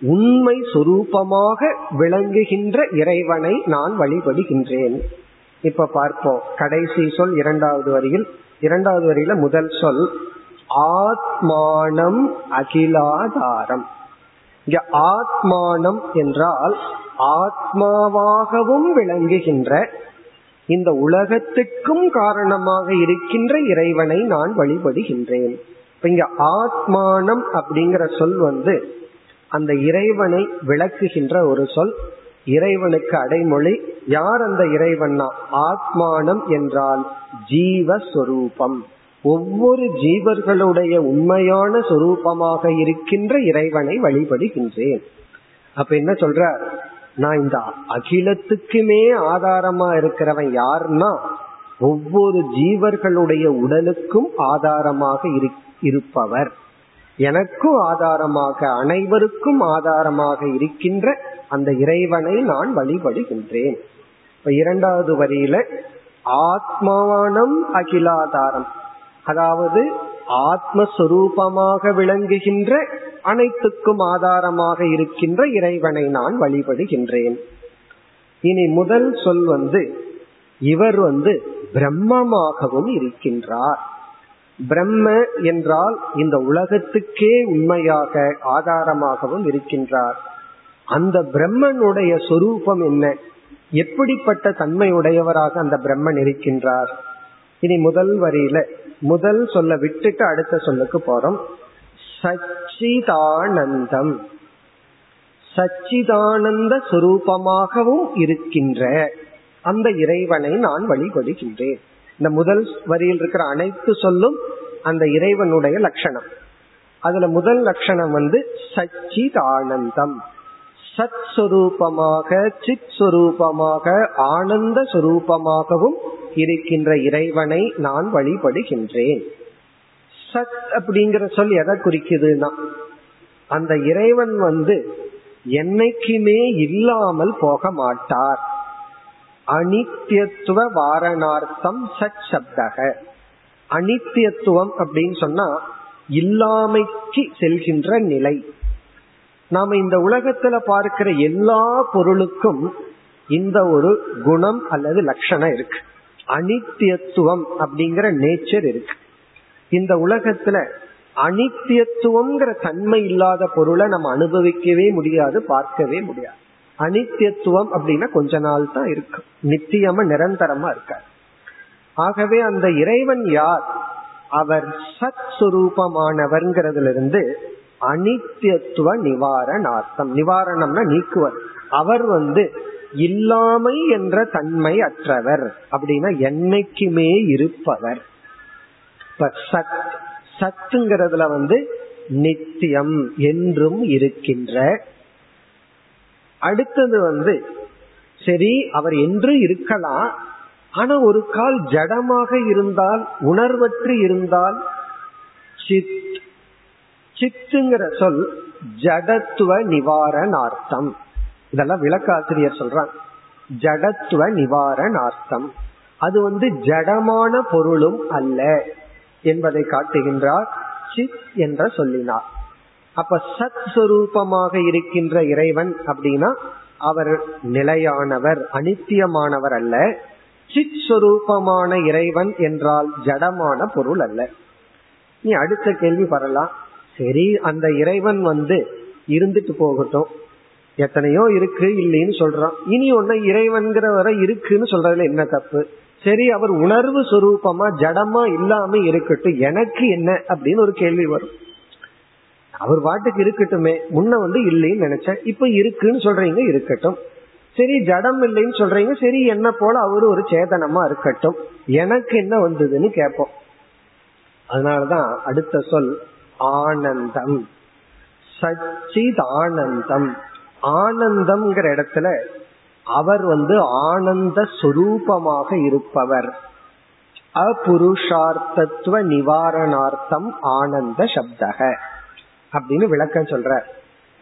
உண்மை சொரூபமாக விளங்குகின்ற இறைவனை நான் வழிபடுகின்றேன். இப்ப பார்ப்போம். கடைசி சொல் இரண்டாவது வரியில். இரண்டாவது வரியில முதல் சொல் ஆத்மானம் அகிலாதாரம். இங்க ஆத்மானம் என்றால் ஆத்மாவாகவும் விளங்குகின்ற இந்த உலகத்துக்கும் காரணமாக இருக்கின்ற இறைவனை நான் வழிபடுகின்றேன். இங்க ஆத்மானம் அப்படிங்கிற சொல் வந்து அந்த இறைவனை விளக்குகின்ற ஒரு சொல் இறைவனுக்கு அடைமொழி யார் அந்த இறைவன்னா? ஆத்மானம் என்றால் ஜீவஸ்வரூபம். ஒவ்வொரு ஜீவர்களுடைய உண்மையான சொரூபமாக இருக்கின்ற இறைவனை வழிபடுகின்றேன். அப்ப என்ன சொல்ற நான் இந்த அகிலத்துக்குமே ஆதாரமா இருக்கிறவன் யாருன்னா ஒவ்வொரு ஜீவர்களுடைய உடலுக்கும் ஆதாரமாக இருப்பவர். எனக்கும் ஆதாரமாக அனைவருக்கும் ஆதாரமாக இருக்கின்ற அந்த இறைவனை நான் வழிபடுகின்றேன். இரண்டாவது வரியில ஆத்மானம் அகிலாதாரம். அதாவது ஆத்மஸ்வரூபமாக விளங்குகின்ற அனைத்துக்கும் ஆதாரமாக இருக்கின்ற இறைவனை நான் வழிபடுகின்றேன். இனி முதல் சொல் வந்து இவர் வந்து பிரம்மமாகவும் இருக்கின்றார். பிரம்ம என்றால் இந்த உலகத்துக்கே உண்மையாக ஆதாரமாகவும் இருக்கின்றார். அந்த பிரம்மனுடைய சொரூபம் என்ன? எப்படிப்பட்ட தன்மை உடையவராக அந்த பிரம்மன் இருக்கின்றார்? இனி முதல் வரியில முதல் சொல்ல விட்டுட்டு அடுத்த சொல்லுக்கு போறோம். சச்சிதானந்தம். சச்சிதானந்த சுரூபமாகவும் இருக்கின்ற அந்த இறைவனை நான் வழிபடுகின்றேன். இந்த முதல் வரியில் இருக்கிற அனைத்து சொல்லும் அந்த இறைவனுடைய லட்சணம். அதுல முதல் லட்சணம் வந்து சச்சித் ஆனந்தம் சத் சுரூபமாக சித் சுரூபமாக ஆனந்த சுரூபமாகவும் இருக்கின்ற இறைவனை நான் வழிபடுகின்றேன். சத் அப்படிங்கிற சொல் எதை குறிக்குதுன்னா அந்த இறைவன் வந்து என்னைக்குமே இல்லாமல் போக மாட்டார். அனித்தியத்துவ வாரணார்த்தம் சத் சப்தக. அனித்தியத்துவம் அப்படின்னு சொன்னா இல்லாமைக்கு செல்கின்ற நிலை. நாம இந்த உலகத்துல பார்க்கிற எல்லா பொருளுக்கும் இந்த ஒரு குணம் அல்லது லட்சணம் இருக்கு. அனித்தியத்துவம் அப்படிங்கிற நேச்சர் இருக்கு. இந்த உலகத்துல அனித்தியத்துவம்ங்கிற தன்மை இல்லாத பொருளை நம்ம அனுபவிக்கவே முடியாது பார்க்கவே முடியாது. அனித்தியத்துவம் அப்படின்னா கொஞ்ச நாள் தான் இருக்கும் நித்தியமா நிரந்தரமா இருக்க ஆகவே அந்த இறைவன் யார்? அவர் சத் சுரூபமானவர்ங்கிறதுல இருந்து அனித்தியத்துவ நிவாரணார்த்தம் நிவாரணம்னா நீக்குவர் அவர் வந்து இல்லாமை என்ற தன்மை அற்றவர் அப்படின்னா என்னைக்குமே இருப்பவர். இப்ப சத் சத்துங்கிறதுல வந்து நித்தியம் என்றும் இருக்கின்ற அடுத்தது வந்து சரி அவர் என்று இருக்கலாம் ஆனா ஒரு கால் ஜடமாக இருந்தால் உணர்வற்று இருந்தால் சித் சித்துங்கிற சொல் ஜடத்துவ நிவாரணார்த்தம் இதெல்லாம் விளக்காசிரியர் சொல்றான் ஜடத்துவ நிவாரணார்த்தம் அது வந்து ஜடமான பொருளும் அல்ல என்பதை காட்டுகின்றார் சித் என்ற சொல்லினார். அப்ப சத் சுரூபமாக இருக்கின்ற இறைவன் அப்படின்னா அவர் நிலையானவர் அனித்தியமானவர் அல்ல. சித் சுரூபமான இறைவன் என்றால் ஜடமான பொருள் அல்ல. நீ அடுத்த கேள்வி வரலாம் சரி அந்த இறைவன் வந்து இருந்துட்டு போகட்டும். எத்தனையோ இருக்கு இல்லைன்னு சொல்றான். இனி ஒன்னு இறைவன்கிற வரை இருக்குன்னு சொல்றதுல என்ன தப்பு? சரி அவர் உணர்வு சுரூபமா ஜடமா இல்லாம இருக்கட்டும். எனக்கு என்ன? அப்படின்னு ஒரு கேள்வி வரும். அவர் பாட்டுக்கு இருக்கட்டுமே முன்ன வந்து இல்லைன்னு நினைச்சேன் இப்ப இருக்குன்னு சொல்றீங்க இருக்கட்டும். சரி ஜடம் இல்லைன்னு சொல்றீங்க சரி என்ன போல அவரு ஒரு சேதனமா இருக்கட்டும். எனக்கு என்ன வந்ததுன்னு கேட்போம். அதனாலதான் அடுத்த சொல் ஆனந்தம். சச்சித் ஆனந்தம். ஆனந்தம்ங்கிற இடத்துல அவர் வந்து ஆனந்த சுரூபமாக இருப்பவர். அபுருஷார்த்தத்துவ நிவாரணார்த்தம் ஆனந்த சப்தக. அப்படின்னு விளக்கம் சொல்ற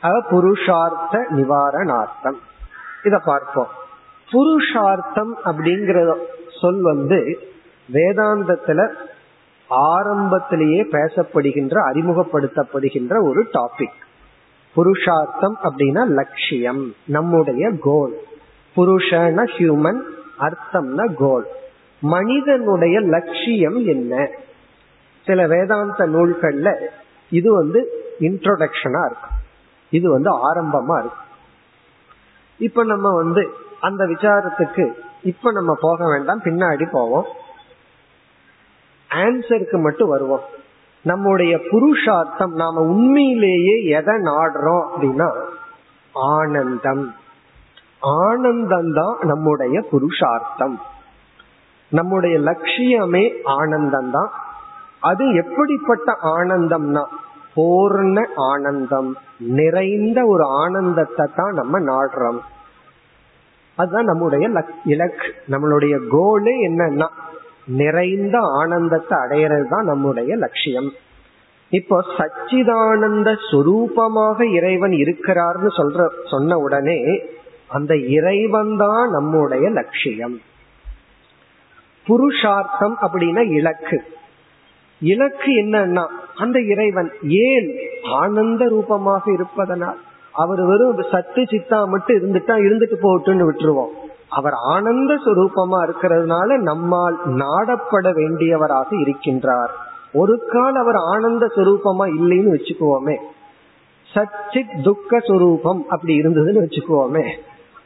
அபுருஷார்த்த நிவாரணார்த்தம். இத பார்ப்போம். புருஷார்த்தம் அப்படிங்கிற சொல் வந்து வேதாந்தத்துல ஆரம்பத்திலேயே பேசப்படுகின்ற அறிமுகப்படுத்தப்படுகின்ற ஒரு டாபிக் புருஷார்த்தம் அப்படின்னா லட்சியம் நம்முடைய கோல் புருஷன ஹியூமன் அர்த்தம்னா கோல் மனிதனுடைய லட்சியம் என்ன? சில வேதாந்த நூல்கள்ல இது வந்து இன்ட்ரோடக்ஷனா இருக்கும் இது வந்து ஆரம்பமா இருக்கும் இப்ப நம்ம வந்து அந்த விசாரத்துக்கு இப்ப நம்ம போக வேண்டாம் பின்னாடி போவோம். ஆன்சருக்கு மட்டும் வருவோம். நம்முடைய புருஷார்த்தம் நாம உண்மையிலேயே எதை நாடுறோம் அப்படின்னா ஆனந்தம். ஆனந்தம் தான் நம்முடைய புருஷார்த்தம். நம்முடைய லட்சியமே ஆனந்தம் தான். அது எப்படிப்பட்ட ஆனந்தம்னா பூர்ண ஆனந்தம். நிறைந்த ஒரு ஆனந்தத்தை தான் நம்ம நாடுறோம். அதுதான் நம்முடைய இலக்கு. நம்மளுடைய கோலு என்னன்னா நிறைந்த ஆனந்தத்தை அடையிறது தான் நம்முடைய லட்சியம். இப்போ சச்சிதானந்த சுரூபமாக இறைவன் இருக்கிறார்னு சொல்ற சொன்ன உடனே அந்த இறைவன் தான் நம்முடைய லட்சியம். புருஷார்த்தம் அப்படின்னா இலக்கு. இலக்கு என்னன்னா அந்த இறைவன் ஏன் ஆனந்த ரூபமாக இருப்பதனால் அவர் வெறும் சத்து சித்தா மட்டும் இருந்துட்டா இருந்துட்டு போட்டுன்னு விட்டுருவோம். அவர் ஆனந்த சுரூபமா இருக்கிறதுனால நம்மால் நாடப்பட வேண்டியவராக இருக்கின்றார். ஒரு கால் அவர் ஆனந்த சுரூபமா இல்லைன்னு வச்சுக்குவோமே. சச்சித் துக்க சுரூபம் அப்படி இருந்ததுன்னு வச்சுக்குவோமே.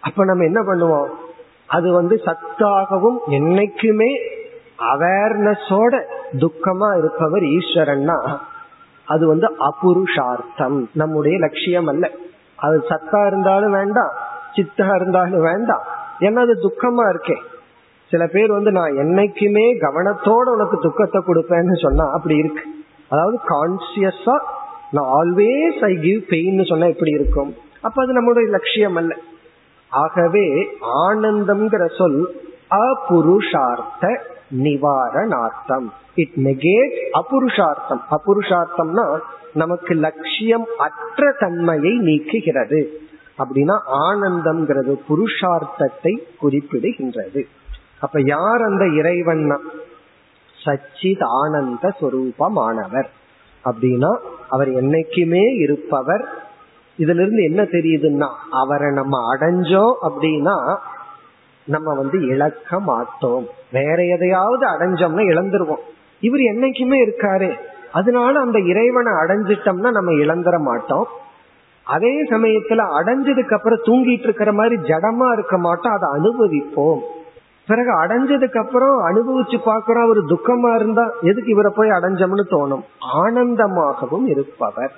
அப்ப நம்ம என்ன பண்ணுவோம்? அது வந்து சத்தாகவும் என்னைக்குமே அவேர்னஸோட துக்கமா இருப்பவர் ஈஸ்வரன்னா அது வந்து அபுருஷார்த்தம் நம்முடைய லட்சியம் அல்ல. அது சத்தா இருந்தாலும் வேண்டாம் சித்தா இருந்தாலும் வேண்டாம். ஏன்னா அது துக்கமா இருக்கேன் சில பேர் வந்து நான் என்னைக்குமே கவனத்தோட உனக்கு துக்கத்தை கொடுப்பேன்னு சொன்னா அப்படி இருக்கு. அதாவது கான்சியஸா நான் ஆல்வேஸ் ஐ கிவ் பெயின் சொன்னா எப்படி இருக்கும். அப்ப அது நம்முடைய லட்சியம் அல்ல. ஆகவே ஆனந்தம்ங்கிற சொல் அபுருஷார்த்த நிவாரணார்த்தம். It negate அபுருஷார்த்தம். அபுருஷார்த்தம்னா நமக்கு லட்சியம் அற்ற தன்மையை நீக்குகிறது. அப்படின்னா ஆனந்தம்ங்கிறது புருஷார்த்தத்தை குறிப்பிடுகின்றது. அப்ப யார் அந்த இறைவன்னா? சச்சித் ஆனந்த சொரூபமானவர். அப்படின்னா அவர் என்னைக்குமே இருப்பவர். இதுல இருந்து என்ன தெரியுதுன்னா அவரை நம்ம அடைஞ்சோம் அப்படின்னா நம்ம வந்து இழக்க மாட்டோம். வேற எதையாவது அடைஞ்சோம்னா இழந்துருவோம். இவர் என்னைக்குமே இருக்காரு. அதனால அந்த இறைவனை அடைஞ்சிட்டோம்னா நம்ம இழந்துட மாட்டோம். அதே சமயத்துல அடைஞ்சதுக்கு அப்புறம் தூங்கிட்டு இருக்கிற மாதிரி ஜடமா இருக்க மாட்டோம். அதை அனுபவிப்போம். பிறகு அடைஞ்சதுக்கு அப்புறம் அனுபவிச்சு பார்க்கிறோம் அவர் துக்கமா இருந்தா எதுக்கு இவரை போய் அடைஞ்சோம்னு தோணும்? ஆனந்தமாகவும் இருப்பவர்.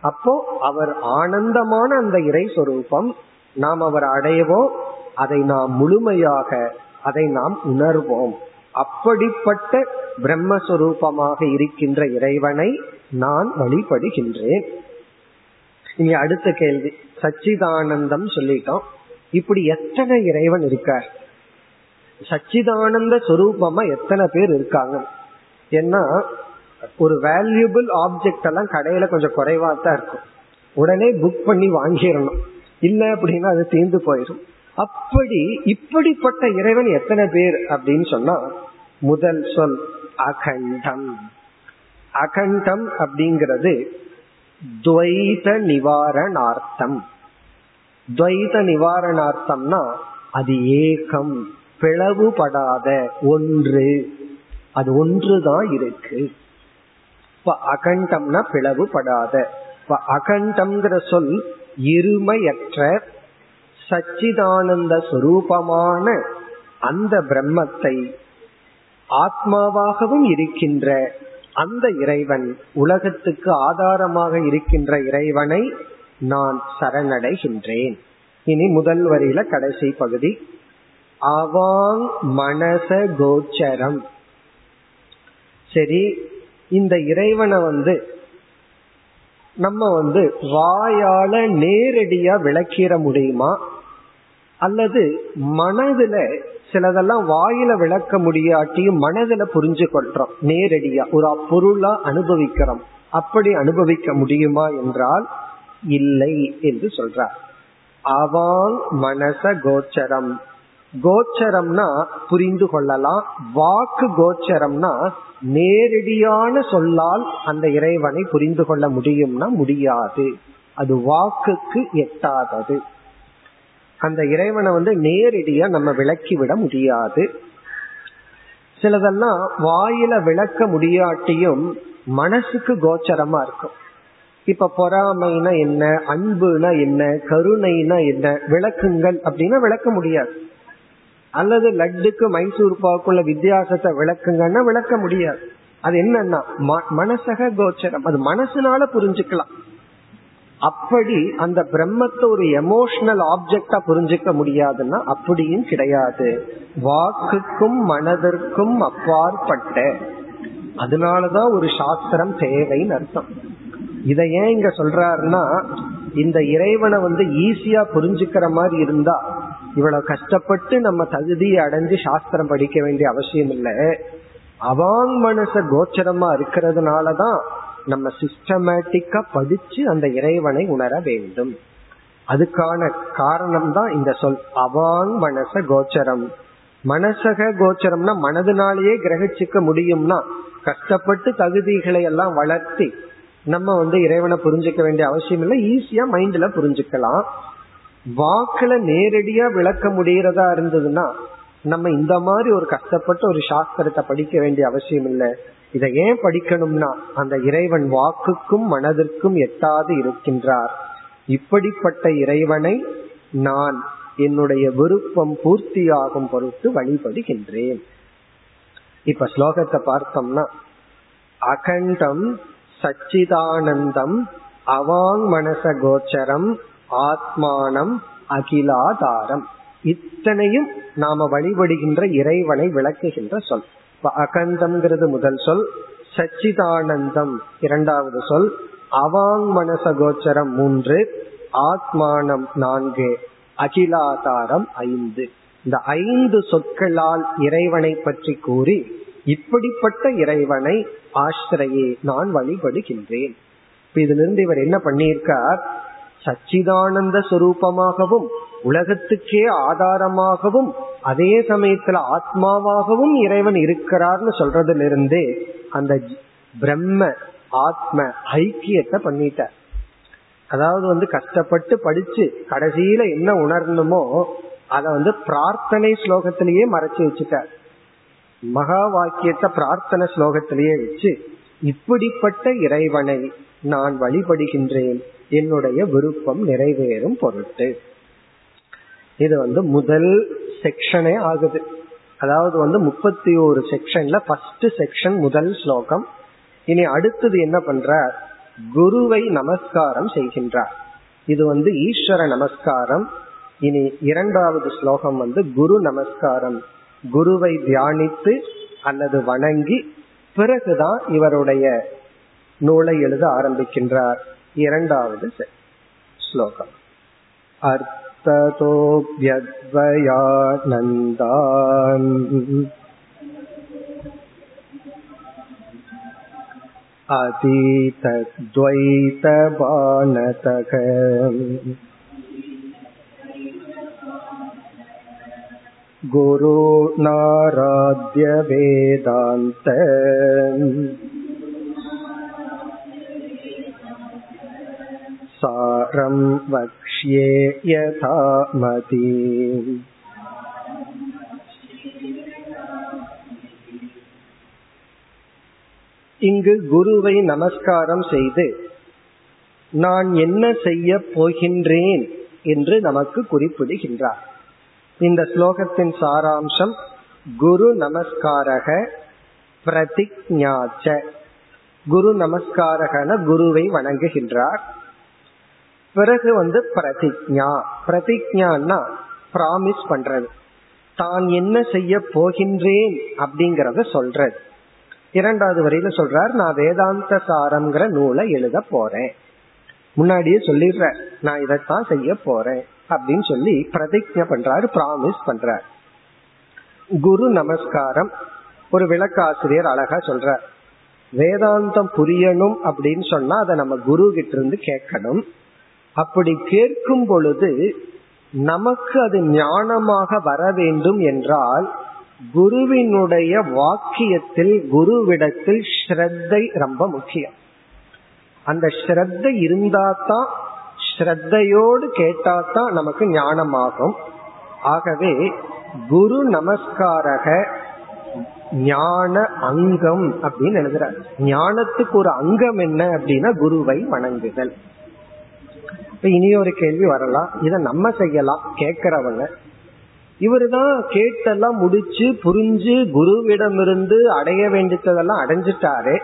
அப்போ அவர் ஆனந்தமான அந்த இறை சொரூபம். நாம் அவர் அடையவோம் அதை நாம் முழுமையாக அதை நாம் உணர்வோம். அப்படிப்பட்ட பிரம்மஸ்வரூபமாக இருக்கின்ற இறைவனை நான் வழிபடுகின்றேன். இனி அடுத்த கேள்வி. சச்சிதானந்தம் சொல்லிட்டோம். இப்படி எத்தனை இறைவன் இருக்கார்? சச்சிதானந்த சொரூபமா எத்தனை பேர் இருக்காங்க? ஏன்னா ஒரு வேல்யூபிள் ஆப்ஜெக்ட் எல்லாம் கடையில கொஞ்சம் குறைவா தான் இருக்கும். உடனே புக் பண்ணி வாங்கிடணும். இல்ல அப்படின்னா அது தீர்ந்து போயிடும். அப்படி இப்படிப்பட்ட இறைவன் எத்தனை பேர் அப்படின்னு சொன்னா முதல் சொல் அகண்டம். அகண்டம் அப்படிங்கிறது துவைத நிவாரணார்த்தம். துவைத நிவாரணார்த்தம்னா அது ஏகம் பிளவுபடாத ஒன்று. அது ஒன்றுதான் இருக்கு. இப்ப அகண்டம்னா பிளவுபடாத. இப்ப அகண்டம்ங்கிற சொல் இருமையற்ற சச்சிதானந்த சுரூபமான அந்த பிரம்மத்தை ஆத்மாவாகவும் இருக்கின்ற அந்த இறைவன் உலகத்துக்கு ஆதாரமாக இருக்கின்ற இறைவனை நான் சரணடைகின்றேன். இனி முதல் வரியில கடைசி பகுதி. அவாங் மனச கோச்சரம். சரி இந்த இறைவனை வந்து நம்ம வந்து வாயால நேரடியா விளக்கிற முடியுமா? அல்லது மனதுல சிலதெல்லாம் வாயில விளக்க முடியாட்டியும் மனதுல புரிஞ்சு கொள்றோம். நேரடியா ஒரு பொருளா அனுபவிக்கிறோம். அப்படி அனுபவிக்க முடியுமா என்றால் இல்லை என்று சொல்றார். அவாங் மனச கோச்சரம். கோச்சரம்னா புரிந்து கொள்ளலாம். வாக்கு கோச்சரம்னா நேரடியான சொல்லால் அந்த இறைவனை புரிந்து கொள்ள முடியும்னா முடியாது. அது வாக்குக்கு எட்டாதது. அந்த இறைவனை வந்து நேரடியா நம்ம விளக்கி விட முடியாது. சிலதெல்லாம் வாயில விளக்க முடியாட்டியும் மனசுக்கு கோச்சரமா இருக்கும். இப்ப பொறாமைனா என்ன அன்புனா என்ன கருணைனா என்ன விளக்குங்கள் அப்படின்னா விளக்க முடியாது. அல்லது லட்டுக்கு மைசூர் பாக்குள்ள வித்தியாசத்தை விளக்குங்கன்னா விளக்க முடியாது. அது என்னன்னா மனசக கோச்சரம். அது மனசுனால புரிஞ்சுக்கலாம். அப்படி அந்த பிரம்மத்தை ஒரு எமோஷனல் ஆப்ஜெக்டா புரிஞ்சுக்க முடியாதுன்னா அப்படியும் கிடையாது. வாக்குக்கும் மனதிற்கும் அப்பாற்பட்ட. அதனாலதான் ஒரு சாஸ்திரம் தேவைன்னு அர்த்தம். இதை ஏன் இங்க சொல்றாருன்னா இந்த இறைவனை வந்து ஈஸியா புரிஞ்சுக்கிற மாதிரி இருந்தா இவ்வளவு கஷ்டப்பட்டு நம்ம தகுதியை அடைஞ்சு சாஸ்திரம் படிக்க வேண்டிய அவசியம் இல்லை. அவாங் மனச கோச்சரமா இருக்கிறதுனாலதான் நம்ம சிஸ்டமேட்டிக்கா படிச்சு அந்த இறைவனை உணர வேண்டும். அதுக்கான காரணம் தான் இந்த சொல் அவாங் மனச கோச்சரம். மனசக கோச்சரம்னா மனதினாலேயே கிரகிச்சுக்க முடியும்னா கஷ்டப்பட்டு தகுதிகளை எல்லாம் வளர்த்தி நம்ம வந்து இறைவனை புரிஞ்சுக்க வேண்டிய அவசியம் இல்லை. ஈஸியா மைண்ட்ல புரிஞ்சுக்கலாம். வாக்குல நேரடியா விளக்க முடியறதா இருந்ததுன்னா நம்ம இந்த மாதிரி ஒரு கஷ்டப்பட்டு ஒரு சாஸ்திரத்தை படிக்க வேண்டிய அவசியம் இல்லை. இதை ஏன் படிக்கணும்னா அந்த இறைவன் வாக்குக்கும் மனதிற்கும் எட்டாது இருக்கின்றார். இப்படிப்பட்ட இறைவனை நான் என்னுடைய விருப்பம் பூர்த்தியாகும் பொருட்டு வழிபடுகின்றேன். இப்ப ஸ்லோகத்தை பார்த்தோம்னா அகண்டம் சச்சிதானந்தம் அவாங் மனச கோச்சரம் ஆத்மானம் அகிலாதாரம். இத்தனையும் நாம வழிபடுகின்ற இறைவனை விளக்குகின்ற சொல். இப்ப அகண்டம்ங்கிறது முதல் சொல் சச்சிதானந்தம் இரண்டாவது சொல் அவாங் மனச கோச்சரம் மூன்று ஆத்மானம் நான்கு அகிலாதாரம் ஐந்து. இந்த ஐந்து சொற்களால் இறைவனை பற்றி கூறி இப்படிப்பட்ட இறைவனை ஆசிரியே நான் வழிபடுகின்றேன். இதிலிருந்து இவர் என்ன பண்ணியிருக்கார்? சச்சிதானந்த சுரூபமாகவும் உலகத்துக்கே ஆதாரமாகவும் அதே சமயத்துல ஆத்மாவாகவும் இறைவன் இருக்கிறார்னு சொல்றதிலிருந்து அந்த பிரம்ம ஆத்ம ஐக்கியத்தை பண்ணிட்டார். அதாவது வந்து கஷ்டப்பட்டு படிச்சு கடைசியில என்ன உணரணுமோ அத வந்து பிரார்த்தனை ஸ்லோகத்திலேயே மறைச்சு வச்சுட்டார். மகா வாக்கியத்தை பிரார்த்தனை ஸ்லோகத்திலேயே வச்சு இப்படிப்பட்ட இறைவனை நான் வழிபடுகின்றேன். என்னுடைய விருப்பம் நிறைவேறும் பொருட்டு. இது வந்து முதல் செக்ஷனே ஆகுது. அதாவது வந்து முப்பத்தி ஒரு செக்ஷன்ல ஃபர்ஸ்ட் செக்ஷன் முதல் ஸ்லோகம். இனி அடுத்தது என்ன பண்றார்? குருவை நமஸ்காரம் செய்கின்றார். இது வந்து ஈஸ்வர நமஸ்காரம். இனி இரண்டாவது ஸ்லோகம் வந்து குரு நமஸ்காரம். குருவை தியானித்து அல்லது வணங்கி பிறகுதான் இவருடைய நூலை எழுத ஆரம்பிக்கின்றார். இரண்டாவது ஸ்லோகம் अर्थतोऽभ्यद्वयानन्दान् अतीतद्वैतबाणतक गुरो नाराध्य சாரம் வக்ஷ்யே இங்கு குருவை நமஸ்காரம் செய்து நான் என்ன செய்ய போகின்றேன் என்று நமக்கு குறிப்பிடுகின்றார். இந்த ஸ்லோகத்தின் சாராம்சம் குரு நமஸ்காரக பிரதிஜாச்ச குரு நமஸ்காரகன குருவை வணங்குகின்றார். பிறகு வந்து பிரதிஜா பிரதிஜான்னா பிராமிஸ் பண்றது. தான் என்ன செய்ய போகின்றேன் அப்படிங்கறத சொல்றது. இரண்டாவது வரையில சொல்றார் நான் வேதாந்த சாரம்ங்கிற நூலை எழுத போறேன். முன்னாடியே சொல்லிடுற நான் இதைத்தான் செய்ய போறேன் அப்படின்னு சொல்லி பிரதிஜை பண்றாரு பிராமிஸ் பண்றார். குரு நமஸ்காரம் ஒரு விளக்காசிரியர் அழகா சொல்றார். வேதாந்தம் புரியணும் அப்படின்னு சொன்னா அதை நம்ம குரு கிட்ட இருந்து கேட்கணும். அப்படி கேட்கும் பொழுது நமக்கு அது ஞானமாக வர வேண்டும் என்றால் குருவினுடைய வாக்கியத்தில் குருவிடத்தில் ஸ்ரத்தை ரொம்ப முக்கியம். அந்த ஸ்ரத்தை இருந்தா தான் ஸ்ரத்தையோடு கேட்டா தான் நமக்கு ஞானமாகும். ஆகவே குரு நமஸ்காரக ஞான அங்கம் அப்படின்னு எழுதுறார். ஞானத்துக்கு ஒரு அங்கம் என்ன அப்படின்னா குருவை வணங்குதல். இனி ஒரு கேள்வி வரலாம். இத நம்ம செய்யலாம். கேட்கிறவங்க. இவருதான் கேட்டெல்லாம் முடிச்சு புரிஞ்சு குருவிடமிருந்து அடைய வேண்டியதெல்லாம் அடைஞ்சிட்டாரு.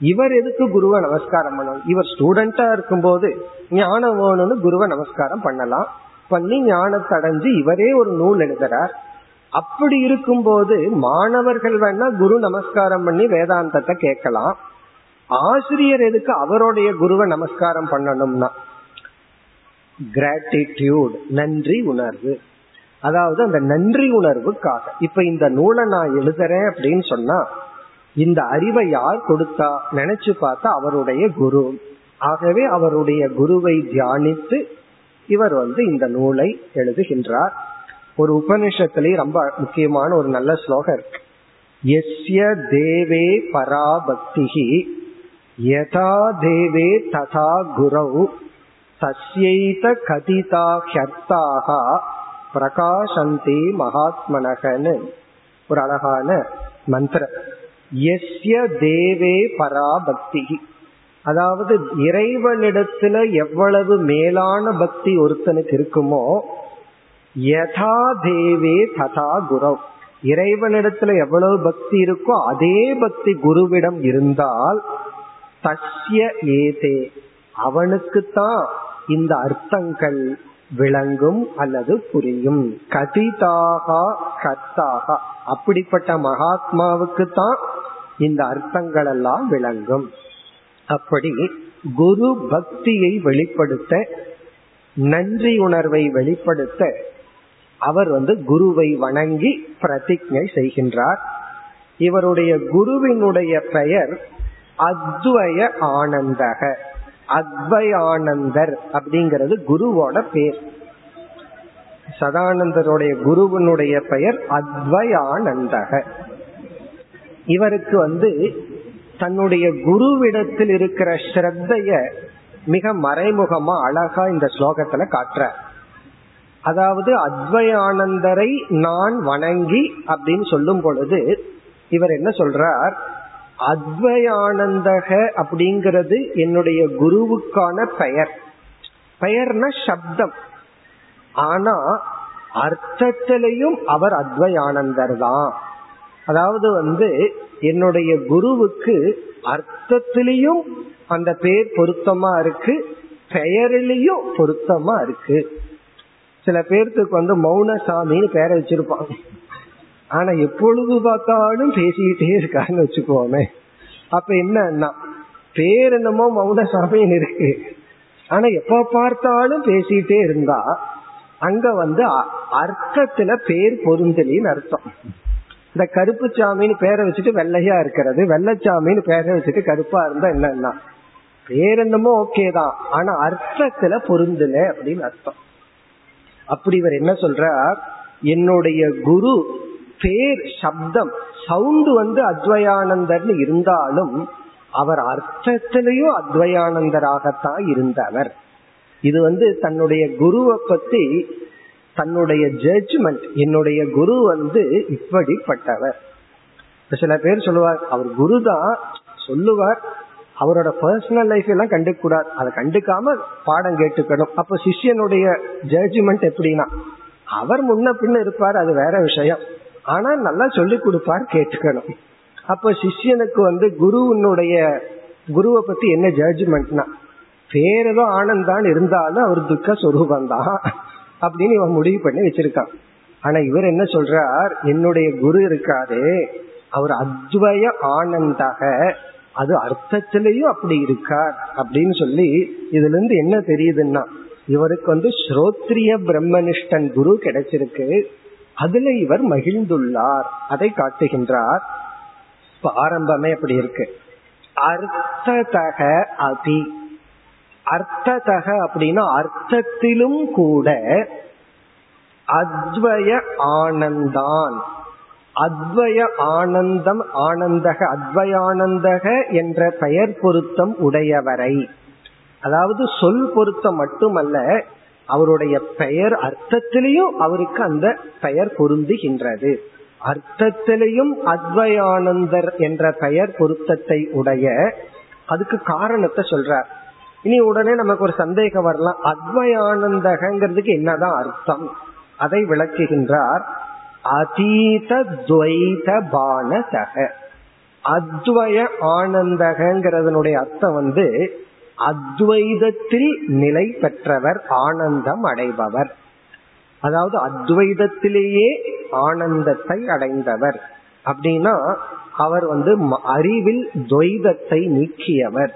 இவர் எதுக்கு குருவை நமஸ்காரம் பண்ணணும்? இவர் ஸ்டூடெண்டா இருக்கும்போது ஞானம் வேணும்னு குருவை நமஸ்காரம் பண்ணலாம். பண்ணி ஞானத்தை அடைஞ்சு இவரே ஒரு நூல் எழுதுறார். அப்படி இருக்கும்போது மாணவர்கள் வேணா குரு நமஸ்காரம் பண்ணி வேதாந்தத்தை கேட்கலாம். ஆசிரியர் எதுக்கு அவருடைய குருவை நமஸ்காரம் பண்ணணும்னா? கிராட்டிடியூட் நன்றி உணர்வு. அதாவது அந்த நன்றி உணர்வுக்காக. இப்ப இந்த நூலை நான் எழுதுறேன் அப்படின்னு சொன்னா இந்த அறிவை யார் கொடுத்தா? நினைச்சு பார்த்தா அவருடைய குரு. ஆகவே அவருடைய குருவை தியானித்து இவர் வந்து இந்த நூலை எழுதுகின்றார். ஒரு உபனிஷத்திலே ரொம்ப முக்கியமான ஒரு நல்ல ஸ்லோகம் இருக்கு. எஸ்ய தேவே பராபக்திகி யதா தேவே ததா குரவு தஸ்யைத கதிதா ஹர்த்தாக பிரகாசந்தி மகாத்மனகன்னு. ஒரு அழகான மந்திரம். எஸ்ய தேவே பராபக்தி. அதாவது இறைவனிடத்துல எவ்வளவு மேலான பக்தி ஒருத்தனுக்கு இருக்குமோ யதா தேவே ததா குரவ் இறைவனிடத்துல எவ்வளவு பக்தி இருக்கோ அதே பக்தி குருவிடம் இருந்தால் தஸ்ய ஏதே. அவனுக்குத்தான் இந்த அர்த்தங்கள் விளங்கும் அல்லது புரியும். கதிதாகா கத்தாக. அப்படிப்பட்ட மகாத்மாவுக்கு தான் இந்த அர்த்தங்கள் எல்லாம் விளங்கும். அப்படி குரு பக்தியை வெளிப்படுத்த நன்றி உணர்வை வெளிப்படுத்த அவர் வந்து குருவை வணங்கி பிரதிஜை செய்கின்றார். இவருடைய குருவினுடைய பெயர் அத்வய ஆனந்தக. அத்வயானந்தர் அப்படிங்கிறது குருவோட பேர். சதானந்தருடைய குருவனுடைய பெயர் அத்வயானந்தக. இவருக்கு வந்து தன்னுடைய குருவிடத்தில் இருக்கிற ஸ்ரத்தைய மிக மறைமுகமா அழகா இந்த ஸ்லோகத்துல காட்டுற அதாவது அத்வயானந்தரை நான் வணங்கி அப்படின்னு சொல்லும் பொழுது இவர் என்ன சொல்றார்? அத்வயானந்தக அப்படிங்கிறது என்னுடைய குருவுக்கான பெயர். பெயர்னா சப்தம். ஆனா அர்த்தத்திலையும் அவர் அத்வயானந்தர் தான் அதாவது வந்து என்னுடைய குருவுக்கு அர்த்தத்திலையும் அந்த பேர் பொருத்தமா இருக்கு பெயரிலையும் பொருத்தமா இருக்கு. சில பேர்த்துக்கு வந்து மௌனசாமின்னு பேரை வச்சிருப்பாங்க. ஆனா எப்பொழுது பார்த்தாலும் பேசிக்கிட்டே இருக்கான்னு வச்சுக்கோமே. அப்ப என்னன்னா பேர் என்னமோ மௌனசாமின்னு இருக்கு. ஆனா எப்ப பார்த்தாலும் பேசிட்டே இருந்தா அங்க வந்து அர்த்தத்துல பேர் பொருந்தலின்னு அர்த்தம். இந்த கருப்பு சாமின்னு பேரை வச்சுட்டு வெள்ளையா இருக்கிறது வெள்ளச்சாமின்னு பேரை வச்சுட்டு கருப்பா இருந்தா என்னன்னா பேர் என்னமோ ஓகே தான் ஆனா அர்த்தத்துல பொருந்தல அப்படின்னு அர்த்தம். அப்படி இவர் என்ன சொல்றார்? என்னுடைய குரு பேர் சப்தம் சவுண்டு வந்து அத்வயானந்தர்னு இருந்தாலும் அவர் அர்த்தத்திலையும் அத்வயானந்தராகத்தான் இருந்தவர். இது வந்து தன்னுடைய குருவை பத்தி தன்னுடைய ஜட்ஜ்மெண்ட் என்னுடைய குரு வந்து இப்படிப்பட்டவர். சில பேர் சொல்லுவார் அவர் குரு தான் சொல்லுவார் அவரோட பர்சனல் லைஃப் எல்லாம் கண்டுக்க கூடாது அதை கண்டுக்காம பாடம் கேட்டுக்கணும். அப்ப சிஷ்யனுடைய ஜட்ஜ்மெண்ட் எப்படின்னா அவர் முன்ன பின்ன இருப்பார் அது வேற விஷயம். ஆனா நல்லா சொல்லி கொடுப்பார் கேட்டுக்கணும். அப்ப சிஷ்யனுக்கு வந்து குருவனுடைய குருவை பத்தி என்ன ஜட்ஜ்மெண்ட்னா பேரதோ ஆனந்தான் இருந்தாலும் அவர் துக்க சொரூபம் தான் அப்படின்னு இவன் முடிவு பண்ணி வச்சிருக்கான். ஆனா இவர் என்ன சொல்றார் என்னுடைய குரு இருக்காரு அவர் அத்வய ஆனந்தாக அது அர்த்தத்திலையும் அப்படி இருக்கார் அப்படின்னு சொல்லி இதுல இருந்து என்ன தெரியுதுன்னா இவருக்கு வந்து ஸ்ரோத்ரிய பிரம்மனிஷ்டன் குரு கிடைச்சிருக்கு. அதுல இவர் மகிழ்ந்துள்ளார். அதை காட்டுகின்றார். இப்ப ஆரம்பமே அப்படி இருக்கு. அர்த்ததக அதி. அர்த்ததக அப்படின்னா அர்த்தத்திலும் கூட அத்வய ஆனந்தான். அத்வய ஆனந்தம் ஆனந்தக அத்வயானந்தக என்ற பெயர் பொருத்தம் உடையவரை. அதாவது சொல் பொருத்தம் மட்டுமல்ல அவருடைய பெயர் அர்த்தத்திலையும் அவருக்கு அந்த பெயர் பொருந்துகின்றது. அர்த்தத்திலையும் அத்வயானந்தர் என்ற பெயர் பொருத்தத்தை உடைய அதுக்கு காரணத்தை சொல்றார். இனி உடனே நமக்கு ஒரு சந்தேகம் வரலாம். அத்வயானந்தகங்கிறதுக்கு என்னதான் அர்த்தம்? அதை விளக்குகின்றார். அதீத துவைத பானசக. அத்வய ஆனந்தகங்கிறதனுடைய அர்த்தம் வந்து அத்வைதத்தில் நிலை பெற்றவர் ஆனந்தம் அடைபவர். அதாவது அத்வைதத்திலேயே ஆனந்தத்தை அடைந்தவர். அப்படின்னா அவர் வந்து அறிவில் துவைதத்தை நீக்கியவர்.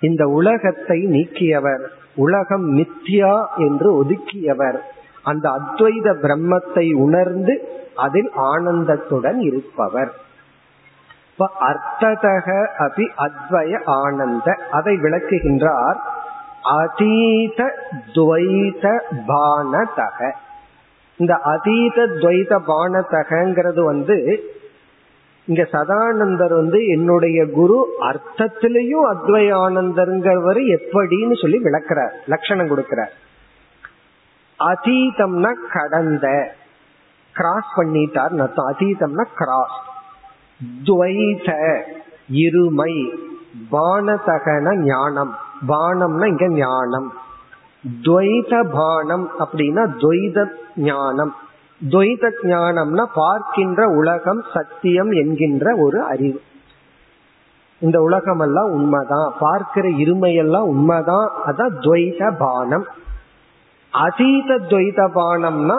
இந்த உலகத்தை நீக்கியவர். உலகம் மித்யா என்று ஒதுக்கியவர். அந்த அத்வைத பிரம்மத்தை உணர்ந்து அதில் ஆனந்தத்துடன் இருப்பவர். அர்த்ததக அபி அத்வய ஆனந்த. அதை விளக்குகின்றார் அதீத துவைத பானதக. இந்த அதீத துவைத பானதகங்கிறது வந்து இங்க சதானந்தர் வந்து என்னுடைய குரு அர்த்தத்திலையும் அத்வயானந்தருங்கிறவர் எப்படின்னு சொல்லி விளக்குறார் லட்சணம் கொடுக்கிறார். அதீதம்னா கடந்த. கிராஸ் பண்ணிட்டார் அர்த்தம். அதீதம்னா கிராஸ் துவைத இருமை பானதகன ஞானம். பானம்னா இங்க ஞானம். துவைத பானம் அப்படின்னா துவைத ஞானம். துவைத ஞானம்னா பார்க்கின்ற உலகம் சத்தியம் என்கின்ற ஒரு அறிவு. இந்த உலகம் எல்லாம் உண்மைதான். பார்க்கிற இருமையெல்லாம் உண்மைதான். அதான் துவைத பானம். அதீத துவைத பானம்னா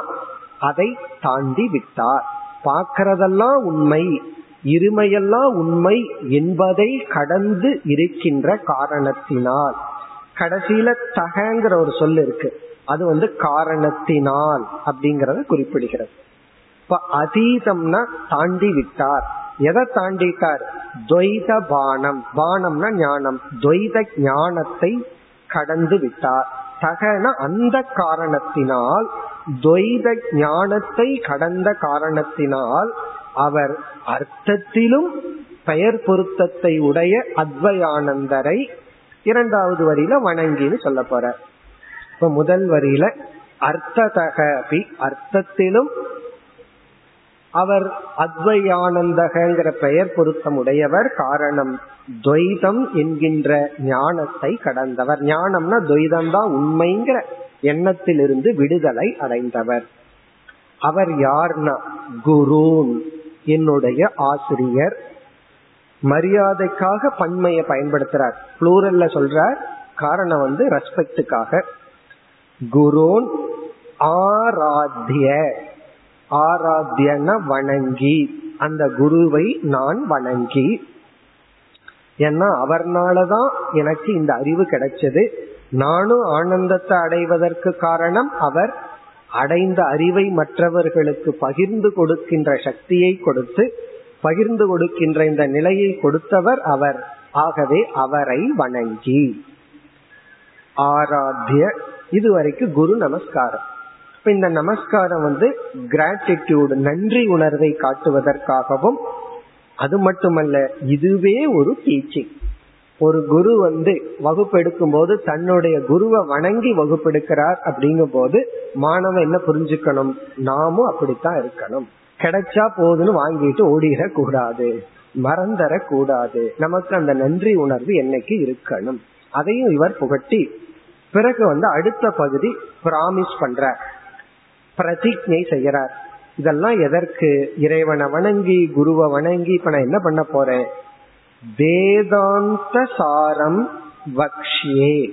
அதை தாண்டி விட்டார். பார்க்கிறதெல்லாம் உண்மை. இருமையெல்லாம் உண்மை என்பதை கடந்து இருக்கின்ற காரணத்தினால். கடைசியில தகங்கிற ஒரு சொல் இருக்கு. அது வந்து காரணத்தினால் அப்படிங்கறத குறிப்பிடுகிறது. இப்ப அதீதம்னா தாண்டி விட்டார். எதை தாண்டிட்டார்? துவைத பானம். பானம்னா ஞானம். துவைத ஞானத்தை கடந்து விட்டார். தகன அந்த காரணத்தினால் துவைத ஞானத்தை கடந்த காரணத்தினால் அவர் அர்த்தத்திலும் பெயர் பொருத்தத்தை உடைய அத்வயானந்தரை இரண்டாவது வரியில வணங்கின்னு சொல்ல போற. இப்ப முதல் வரியில அர்த்ததக அபி அர்த்தத்திலும் அவர் அத்வயானந்தகங்கிற பெயர் பொருத்தம் உடையவர் காரணம் துவைதம் என்கின்ற ஞானத்தை கடந்தவர். ஞானம்னா துவைதம் தான் உண்மைங்கிற எண்ணத்திலிருந்து விடுதலை அடைந்தவர். அவர் யார்னா? குருன். என்னுடைய ஆசிரியர் மரியாதைக்காக பன்மைய பயன்படுத்துறார். புளூரல்ல சொல்றார் காரணம் வந்து ரெஸ்பெக்டுக்காக குருன் ஆராத்திய. ஆராத்தியன வணங்கி. அந்த குருவை நான் வணங்கி. ஏன்னா அவர்னாலதான் எனக்கு இந்த அறிவு கிடைச்சது. நானும் ஆனந்தத்தை அடைவதற்கு காரணம் அவர் அடைந்த அறிவை மற்றவர்களுக்கு பகிர்ந்து கொடுக்கின்ற சக்தியை கொடுத்து பகிர்ந்து கொடுக்கின்ற இந்த நிலையை கொடுத்தவர் அவர். ஆகவே அவரை வணங்கி. ஆராத்திய இதுவரைக்கும் குரு நமஸ்காரம். இப்ப இந்த நமஸ்காரம் வந்து கிராட்டிடியூடு நன்றி உணர்வை காட்டுவதற்காகவும் அது மட்டுமல்ல இதுவே ஒரு டீச்சிங் ஒரு குரு வந்து வகுப்பெடுக்கும் போது தன்னுடைய குருவை வணங்கி வகுப்பெடுக்கிறார் அப்படிங்கும் போது மாணவன் என்ன புரிஞ்சுக்கணும்? நாமும் அப்படித்தான் இருக்கணும். கிடைச்சா போதுன்னு வாங்கிட்டு ஓடிட கூடாது மறந்தர கூடாது நமக்கு அந்த நன்றி உணர்வு என்னைக்கு இருக்கணும்? அதையும் இவர் புகட்டி பிறகு வந்து அடுத்த பகுதி பிராமிஸ் பண்ற பிரதிஜை செய்யறார் இதெல்லாம் எதற்கு? இறைவனை வணங்கி குருவை வணங்கி இப்ப நான் என்ன பண்ண போறேன்? வேதாந்த சாரம் வக்ஷியே.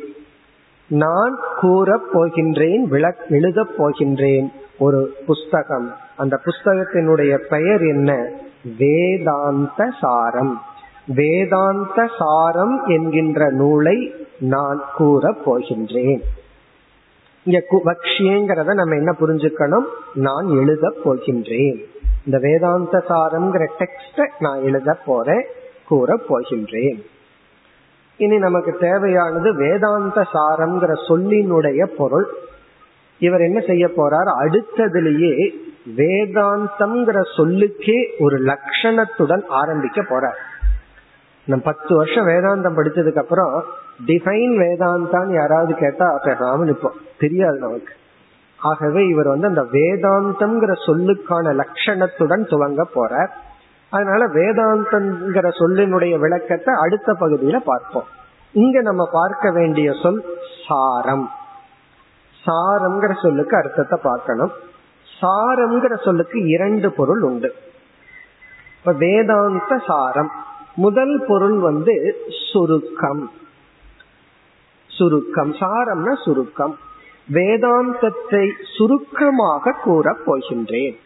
நான் கூறப் போகின்றேன் விளக் எழுதப் போகின்றேன் ஒரு புஸ்தகம். அந்த புஸ்தகத்தினுடைய பெயர் என்ன? வேதாந்த சாரம். வேதாந்த சாரம் என்கின்ற நூலை நான் கூறப் போகின்றேன். இங்க பக்ஷியங்கிறத நம்ம என்ன புரிஞ்சுக்கணும்? நான் எழுத போகின்றேன். இந்த வேதாந்த சாரம்ங்கிற டெக்ஸ்ட நான் எழுத போறேன். கூறப் போகின்றேன் இனி நமக்கு தேவையானது வேதாந்த சாரம்ங்கிற சொல்லினுடைய பொருள். இவர் என்ன செய்ய போறார்? அடுத்ததுலேயே வேதாந்தம்ங்கிற சொல்லுக்கே ஒரு லட்சணத்துடன் ஆரம்பிக்க போறார். நம்ம பத்து வருஷம் வேதாந்தம் படிச்சதுக்கு அப்புறம் டிஃபைன் வேதாந்தான்னு யாராவது கேட்டா பேசாம நிற்போம் தெரியாது நமக்கு. ஆகவே இவர் வந்து அந்த வேதாந்தம்ங்கிற சொல்லுக்கான லட்சணத்துடன் துவங்க போறார். அதனால வேதாந்தங்கிற சொல்லினுடைய விளக்கத்தை அடுத்த பகுதியில பார்ப்போம். இங்க நம்ம பார்க்க வேண்டிய சொல் சாரம். சாரம்ங்கிற சொல்லுக்கு அர்த்தத்தை பார்க்கணும். சாரம்ங்கிற சொல்லுக்கு இரண்டு பொருள் உண்டு. இப்ப வேதாந்த சாரம். முதல் பொருள் வந்து சுருக்கம். சுருக்கம். சாரம்னா சுருக்கம். வேதாந்தத்தை சுருக்கமாக கூற போகின்றேன்.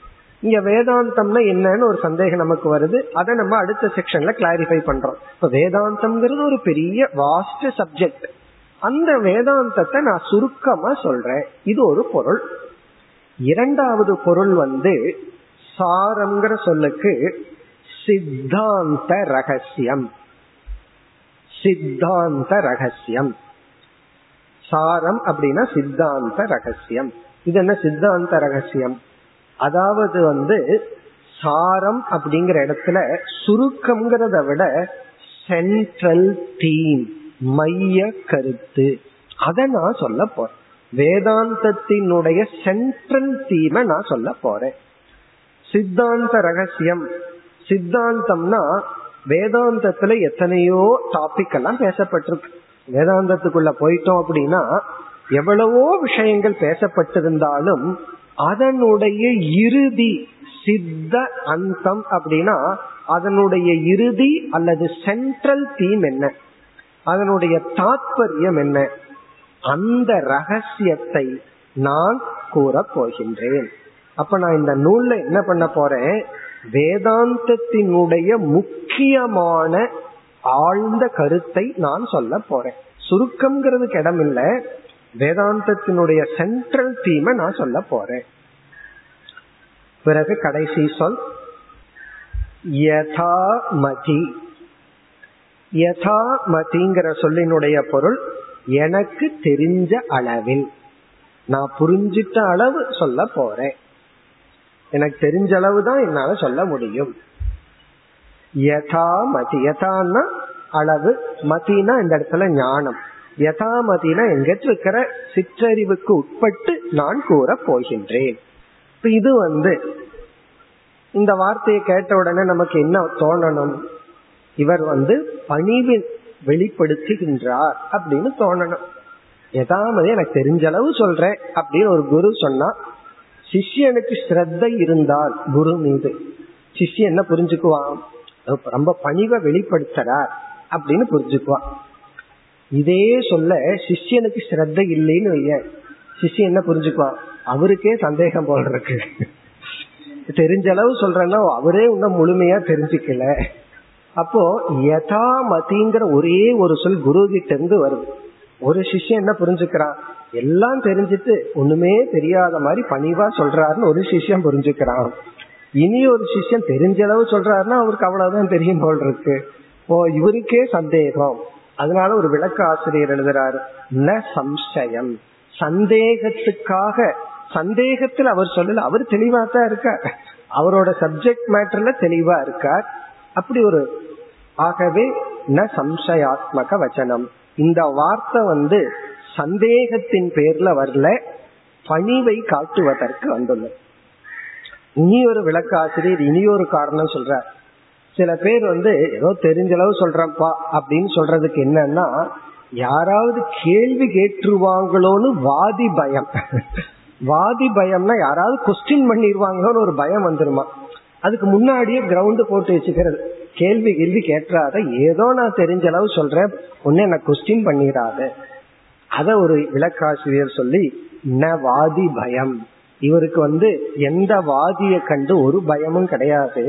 இங்க வேதாந்தம்னா என்னன்னு ஒரு சந்தேகம் நமக்கு வருது. அதை நம்ம அடுத்த செக்ஷன்ல கிளாரிஃபை பண்றோம். இப்ப வேதாந்தம்ங்கிறது ஒரு பெரிய வாஸ்ட் சப்ஜெக்ட் அந்த வேதாந்தத்தை நான் சுருக்கமா சொல்றேன். இது ஒரு பொருள். இரண்டாவது பொருள் வந்து சாரம்ங்கிற சொல்லுக்கு சித்தாந்த ரகசியம். சித்தாந்த ரகசியம். சாரம் அப்படின்னா சித்தாந்த ரகசியம். இது என்ன சித்தாந்த ரகசியம்? அதாவது வந்து சாரம் அப்படிங்கிற இடத்துல சுருக்கம்ங்கிறத விட சென்ட்ரல் தீம் மைய கருத்து. அதை நான் சொல்ல போறேன். வேதாந்தத்தினுடைய சென்ட்ரல் தீமை நான் சொல்ல போறேன். சித்தாந்த ரகசியம். சித்தாந்தம்னா வேதாந்தத்துல எத்தனையோ டாபிக் எல்லாம் பேசப்பட்டிருக்கு. வேதாந்தத்துக்குள்ள போயிட்டோம் அப்படின்னா எவ்வளவோ விஷயங்கள் பேசப்பட்டிருந்தாலும் அதனுடைய இறுதி சித்த அந்தம் அப்படின்னா அதனுடைய இறுதி அல்லது சென்ட்ரல் தீம் என்ன? அதனுடைய தாற்பயம் என்ன? அந்த ரகசியத்தை நான் கூற போகின்றேன். அப்ப நான் இந்த நூல்ல என்ன பண்ண போறேன்? வேதாந்தத்தினுடைய முக்கியமான ஆழ்ந்த கருத்தை நான் சொல்ல போறேன். சுருக்கம்ங்கிறதுக்கு இடம் இல்லை வேதாந்தத்தினுடைய சென்ட்ரல் தீமை நான் சொல்ல போறேன். பிறகு கடைசி சொல். யதாமதி யதாமதிங்கிற சொல்லினுடைய பொருள் எனக்கு தெரிஞ்ச அளவில். நான் புரிஞ்சிட்ட அளவு சொல்ல போறேன். எனக்கு தெரிஞ்ச அளவு தான் என்னால சொல்ல முடியும். யதா மதி. யதான்னா அளவு. மதினா இந்த இடத்துல ஞானம். யதாமதினா எங்கேயாச்சும் இருக்கிற சிற்றறிவுக்கு உட்பட்டு நான் கூற போகின்றேன். இது வந்து இந்த வார்த்தையை கேட்ட உடனே நமக்கு என்ன தோணணும்? இவர் வந்து பணிவில் வெளிப்படுத்துகின்றார் அப்படின்னு தோணணும். எதாமதி எனக்கு தெரிஞ்ச அளவு சொல்றேன் அப்படின்னு ஒரு குரு சொன்னா சிஷ்யனுக்கு ஸ்ரத்தை இருந்தால் குரு மீது. சிஷ்யன் என்ன புரிஞ்சுக்குவான்? ரொம்ப பணிவை வெளிப்படுத்துறார் அப்படின்னு புரிஞ்சுக்குவான். இதே சொல்ல சிஷ்யனுக்கு ஸ்ரத்த இல்லைன்னு வைய சிஷ்யன் என்ன புரிஞ்சுக்குவான்? அவருக்கே சந்தேகம் போல் இருக்கு. தெரிஞ்ச அளவு சொல்றேன்னா அவரே இன்னும் முழுமையா தெரிஞ்சுக்கல. அப்போ யதாமதிங்கிற ஒரே ஒரு சொல் குரு கிட்ட இருந்து வருது. ஒரு சிஷ்யன் என்ன புரிஞ்சுக்கிறான்? எல்லாம் தெரிஞ்சுட்டு ஒண்ணுமே தெரியாத மாதிரி பணிவா சொல்றாருன்னு ஒரு சிஷ்யன் புரிஞ்சுக்கிறான். இனி ஒரு சிஷ்யன் தெரிஞ்ச அளவு சொல்றாருன்னா அவருக்கு அவ்வளவுதான் தெரியும் போல் இருக்கு. ஓ இவருக்கே சந்தேகம். அதனால ஒரு விளக்க ஆசிரியர் எழுதுறாரு ந சம்சயம். சந்தேகத்துக்காக சந்தேகத்தில் அவர் சொல்லல அவர் தெளிவா தான் இருக்கார். அவரோட சப்ஜெக்ட் மேட்டர்ல தெளிவா இருக்கார். அப்படி ஒரு ஆகவே ந சம்சயாத்மக வச்சனம். இந்த வார்த்தை வந்து சந்தேகத்தின் பேர்ல வரல பணிவை காட்டுவதற்கு வந்துள்ளது. இனி ஒரு விளக்காசிரியர் இனி ஒரு காரணம் சொல்றார். சில பேர் வந்து ஏதோ தெரிஞ்ச அளவு சொல்றப்பா அப்படின்னு சொல்றதுக்கு என்னன்னா யாராவது கேள்வி கேட்டுருவாங்களோன்னு வாதி பயம். வாதி பயம்னா யாராவது கொஸ்டின் பண்ணிடுவாங்களோன்னு ஒரு பயம் வந்துருமா? அதுக்கு முன்னாடியே கிரவுண்டு போட்டு வச்சுக்கிறது. கேள்வி கேள்வி கேட்டுறாத ஏதோ நான் தெரிஞ்ச அளவு சொல்றேன் ஒன்னு என்ன கொஸ்டின் பண்ணிடாத அத ஒரு விளக்காசிரியர் சொல்லி ந வாதி பயம். இவருக்கு வந்து எந்த வாதியை கண்டு ஒரு பயமும் கிடையாது.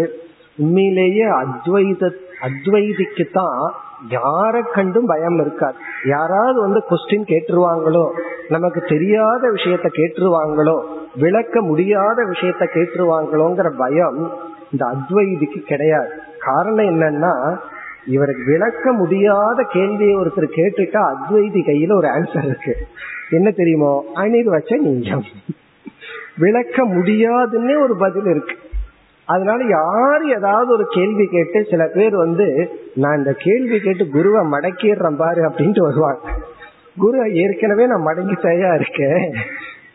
உண்மையிலேயே அத்வைத அத்வைதிக்கு தான் யார கண்டும் பயம் இருக்காது. யாராவது வந்து கொஸ்டின் கேட்டுருவாங்களோ நமக்கு தெரியாத விஷயத்த கேட்டுருவாங்களோ விளக்க முடியாத விஷயத்த கேட்டுருவாங்களோங்கிற பயம் இந்த அத்வைதிக்கு கிடையாது. காரணம் என்னன்னா இவருக்கு விளக்க முடியாத கேள்வியை ஒருத்தர் கேட்டுட்டா அத்வைதி கையில ஒரு ஆன்சர் இருக்கு. என்ன தெரியுமோ? அனிர்வச்ச நீங்கம் விளக்க முடியாதுன்னே ஒரு பதில் இருக்கு. அதனால யாரு ஏதாவது ஒரு கேள்வி கேட்டு சில பேர் வந்து நான் இந்த கேள்வி கேட்டு குருவை மடக்கிடுறேன் பாரு அப்படின்ட்டு வருவாங்க. குரு ஏற்கனவே நான் மடங்கிட்டேயா இருக்கேன்.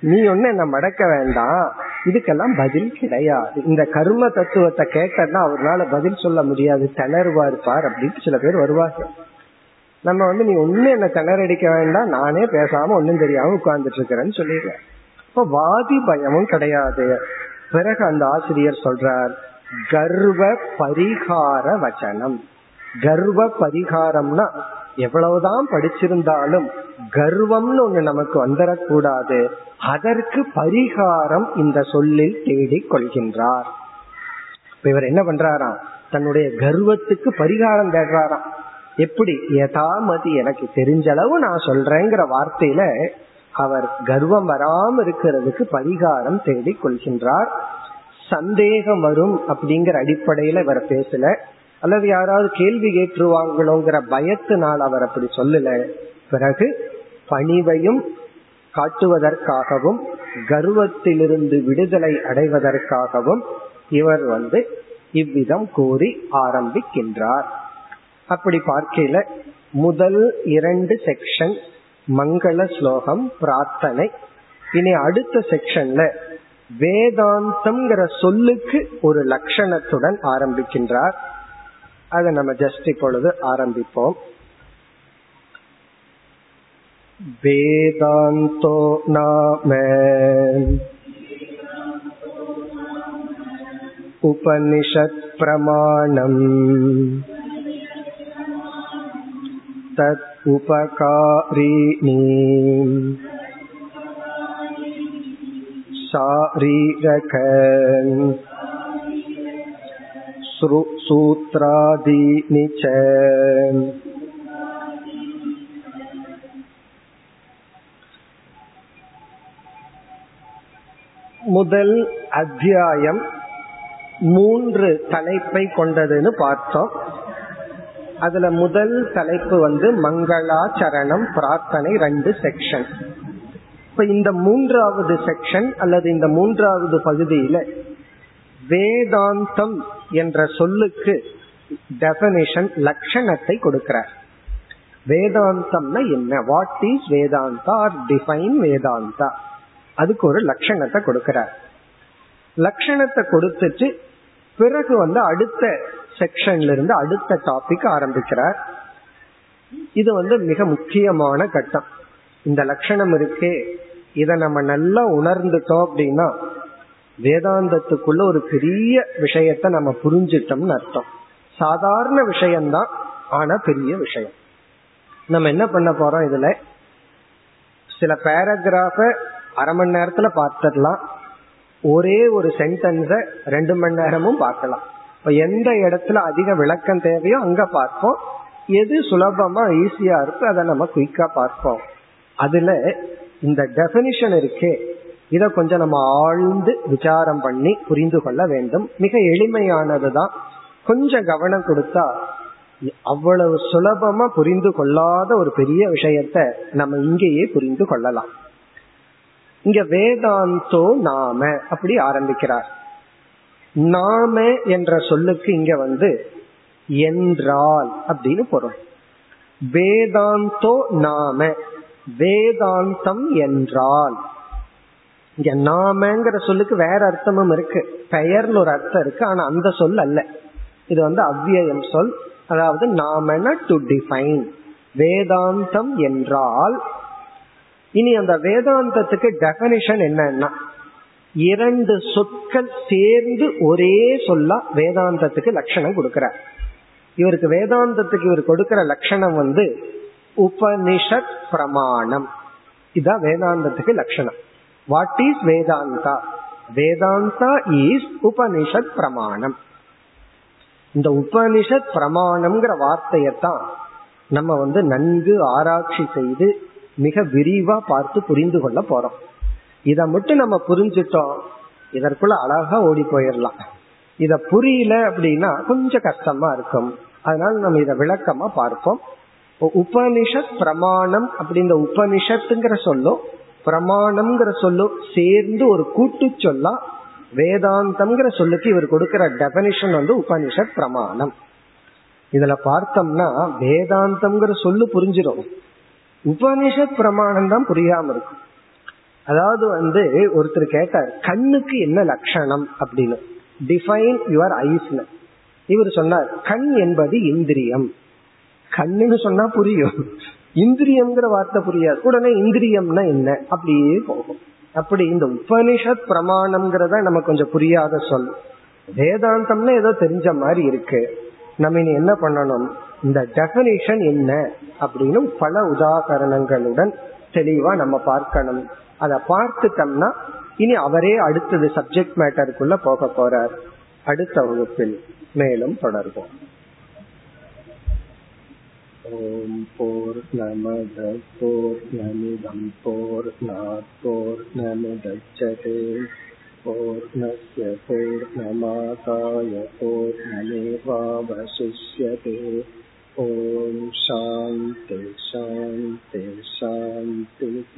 நீ ஒன்னு என்ன மடக்க வேண்டாம். இதுக்கெல்லாம் பதில் கிடையாது. இந்த கர்ம தத்துவத்தை கேட்டா அவரால் பதில் சொல்ல முடியாது. திணறுவா இருப்பார் அப்படின்ட்டு சில பேர் வருவாங்க. நம்ம வந்து நீ ஒண்ணு என்ன திணறடிக்க வேண்டாம். நானே பேசாம ஒன்னும் தெரியாம உட்கார்ந்துட்டு இருக்கிறேன்னு சொல்லிடுறேன் இப்ப வாதி பயமும் கிடையாது. பிறகு அந்த ஆசிரியர் சொல்றார் கர்வ பரிகார வச்சனம். கர்வ பரிகாரம்னா எவ்வளவுதான் படிச்சிருந்தாலும் கர்வம்னு ஒண்ணு நமக்கு வந்துடக்கூடாது அதற்கு பரிகாரம் இந்த சொல்லில் தேடிக் கொள்கின்றார். இவர் என்ன பண்றாராம்? தன்னுடைய கர்வத்துக்கு பரிகாரம் தேடுறாராம். எப்படி? யதாமதி எனக்கு தெரிஞ்ச அளவு நான் சொல்றேங்கிற வார்த்தையில அவர் கர்வம் வராம இருக்கிறதுக்கு பரிகாரம் தேடிக் கொள்கின்றார். சந்தேகம் வரும் அப்படிங்கிற அடிப்படையில இவர் பேசல. அல்லது யாராவது கேள்வி கேட்டுருவாங்களோங்கிற பயத்தினால் அவர் அப்படி சொல்லல. பிறகு பணிவையும் காட்டுவதற்காகவும் கர்வத்திலிருந்து விடுதலை அடைவதற்காகவும் இவர் வந்து இவ்விதம் கூறி ஆரம்பிக்கின்றார். அப்படி பார்க்கையில முதல் இரண்டு செக்ஷன் மங்கள ஸ்லோகம் பிரார்த்தனை. இனி அடுத்த செக்ஷன்ல வேதாந்தம்ங்கிற சொல்லுக்கு ஒரு லட்சணத்துடன் ஆரம்பிக்கின்றார். அதை நம்ம ஜஸ்ட் இப்பொழுது ஆரம்பிப்போம். வேதாந்தோ நாம உபனிஷத் பிரமாணம். தத் उपकारिणी शारीरक सूत्रादीनि च முதல் அத்தியாயம் மூன்று தலைப்பை கொண்டதுன்னு பார்த்தோம் அதுல முதல் தலைப்பு வந்து மங்களாச்சரணம் பிரார்த்தனை ரெண்டு செக்ஷன் இப்ப இந்த மூன்றாவது செக்ஷன் அல்லது இந்த மூன்றாவது பகுதியில வேதாந்தம் என்ற சொல்லுக்கு டெபனிஷன் லட்சணத்தை கொடுக்கிறார். வேதாந்தம்னா என்ன? What is Vedanta or define Vedanta அதுக்கு ஒரு லட்சணத்தை கொடுக்கிறார். லட்சணத்தை கொடுத்துட்டு பிறகு வந்து அடுத்த செக்ஷன்ல இருந்து அடுத்த டாபிக் ஆரம்பிக்கிறார். இது வந்து மிக முக்கியமான கட்டம். இந்த லட்சணம் இருக்கே. இத நம்ம நல்லா உணர்ந்துட்டோம் அப்படின்னா வேதாந்தத்துக்குள்ள ஒரு பெரிய விஷயத்த நம்ம புரிஞ்சிட்டோம்னு அர்த்தம். சாதாரண விஷயம்தான் ஆனா பெரிய விஷயம். நம்ம என்ன பண்ண போறோம் இதுல? சில பேராகிராஃப அரை மணி நேரத்துல பார்த்துடலாம். ஒரே ஒரு சென்டென்ஸ ரெண்டு மணி நேரமும் பார்க்கலாம். இப்ப எந்த இடத்துல அதிக விளக்கம் தேவையோ அங்க பார்ப்போம். எது சுலபமா ஈஸியா இருக்கு அதை நம்ம குயிக்கா பார்ப்போம். அதுல இந்த டெபினிஷன் இருக்கே. இத கொஞ்சம் நம்ம ஆழ்ந்து விசாரம் பண்ணி புரிந்து கொள்ள வேண்டும். மிக எளிமையானதுதான். கொஞ்சம் கவனம் கொடுத்தா அவ்வளவு சுலபமா புரிந்து கொள்ளாத ஒரு பெரிய விஷயத்த நம்ம இங்கேயே புரிந்து கொள்ளலாம். இங்க வேதாந்தோ நாம அப்படி ஆரம்பிக்கிறார். நாம என்ற சொல்லுக்கு இங்க வந்து என்றால் அப்படின்னு பொருள். வேதாந்தோ நாம வேதாந்தம் என்றால். இங்க நாமங்கிற சொல்லுக்கு வேற அர்த்தமும் இருக்கு. பெயர்னு ஒரு அர்த்தம் இருக்கு ஆனா அந்த சொல் அல்ல. இது வந்து அவ்வியம் சொல். அதாவது நாமன டு டிஃபைன் வேதாந்தம் என்றால். இனி அந்த வேதாந்தத்துக்கு டெபனிஷன் என்னன்னா இரண்டு சொற்கள் சேர்ந்து ஒரே சொல்லா வேதாந்தத்துக்கு லட்சணம் கொடுக்கிறார். இவருக்கு வேதாந்தத்துக்கு இவர் கொடுக்கிற லட்சணம் வந்து உபனிஷத் பிரமாணம். இதுதான் வேதாந்தத்துக்கு லட்சணம். What is Vedanta Vedanta is Upanishad பிரமாணம். இந்த உபனிஷத் பிரமாணம்ங்கிற வார்த்தையத்தான் நம்ம வந்து நன்கு ஆராய்ச்சி செய்து மிக விரிவா பார்த்து புரிந்து கொள்ள போறோம். இத மட்டும் நம்ம புரிஞ்சிட்டோம் இதற்குள்ள அழகா ஓடி போயிடலாம். இத புரியல அப்படின்னா கொஞ்சம் கஷ்டமா இருக்கும். அதனால நம்ம இத விளக்கமா பார்ப்போம். உபனிஷத் பிரமாணம் அப்படி இந்த உபனிஷத்துங்கிற சொல்லும் பிரமாணம்ங்கிற சொல்லும் சேர்ந்து ஒரு கூட்டு சொல்லா வேதாந்தம்ங்கிற சொல்லுக்கு இவர் கொடுக்கிற டெபனிஷன் வந்து உபனிஷத் பிரமாணம். இதுல பார்த்தோம்னா வேதாந்தம்ங்கிற சொல்லு புரிஞ்சிடும். உபனிஷத் பிரமாணம் தான் புரியாம இருக்கும். அதாவது வந்து ஒருத்தர் கேட்டார் கண்ணுக்கு என்ன லட்சணம்? அப்படின்னு. டிஃபைன் யுவர் ஐஸ்னு இவர் சொன்னார் கண் என்பது இந்திரியம். கண்ணுன்னு சொன்னா புரியும். இந்திரியம்ங்கிற வார்த்தை புரியாது. உடனே இந்திரியம்னா என்ன? அப்படியே போகும். அப்படி இந்த உபனிஷத் பிரமாணம்ங்கிறத நம்ம கொஞ்சம் புரியாத சொல். வேதாந்தம்னா ஏதோ தெரிஞ்ச மாதிரி இருக்கு. நம்ம இனி என்ன பண்ணணும்? இந்த டெபனிஷன் என்ன? அப்படின்னு பல உதாகரணங்களுடன் தெளிவா நம்ம பார்க்கணும். அதை பார்த்துட்டோம்னா இனி அவரே அடுத்தது சப்ஜெக்ட் மேட்டருக்குள்ள போக போறார் அடுத்த வகுப்பில் மேலும் தொடர்வோம் ॐ पूर्णमदः पूर्णमिदं पूर्णात् पूर्णमुदच्छते पूर्णस्य पूर्णमादाय पूर्णमेवावशिष्यते ॐ शान्ति शान्ति शान्तिः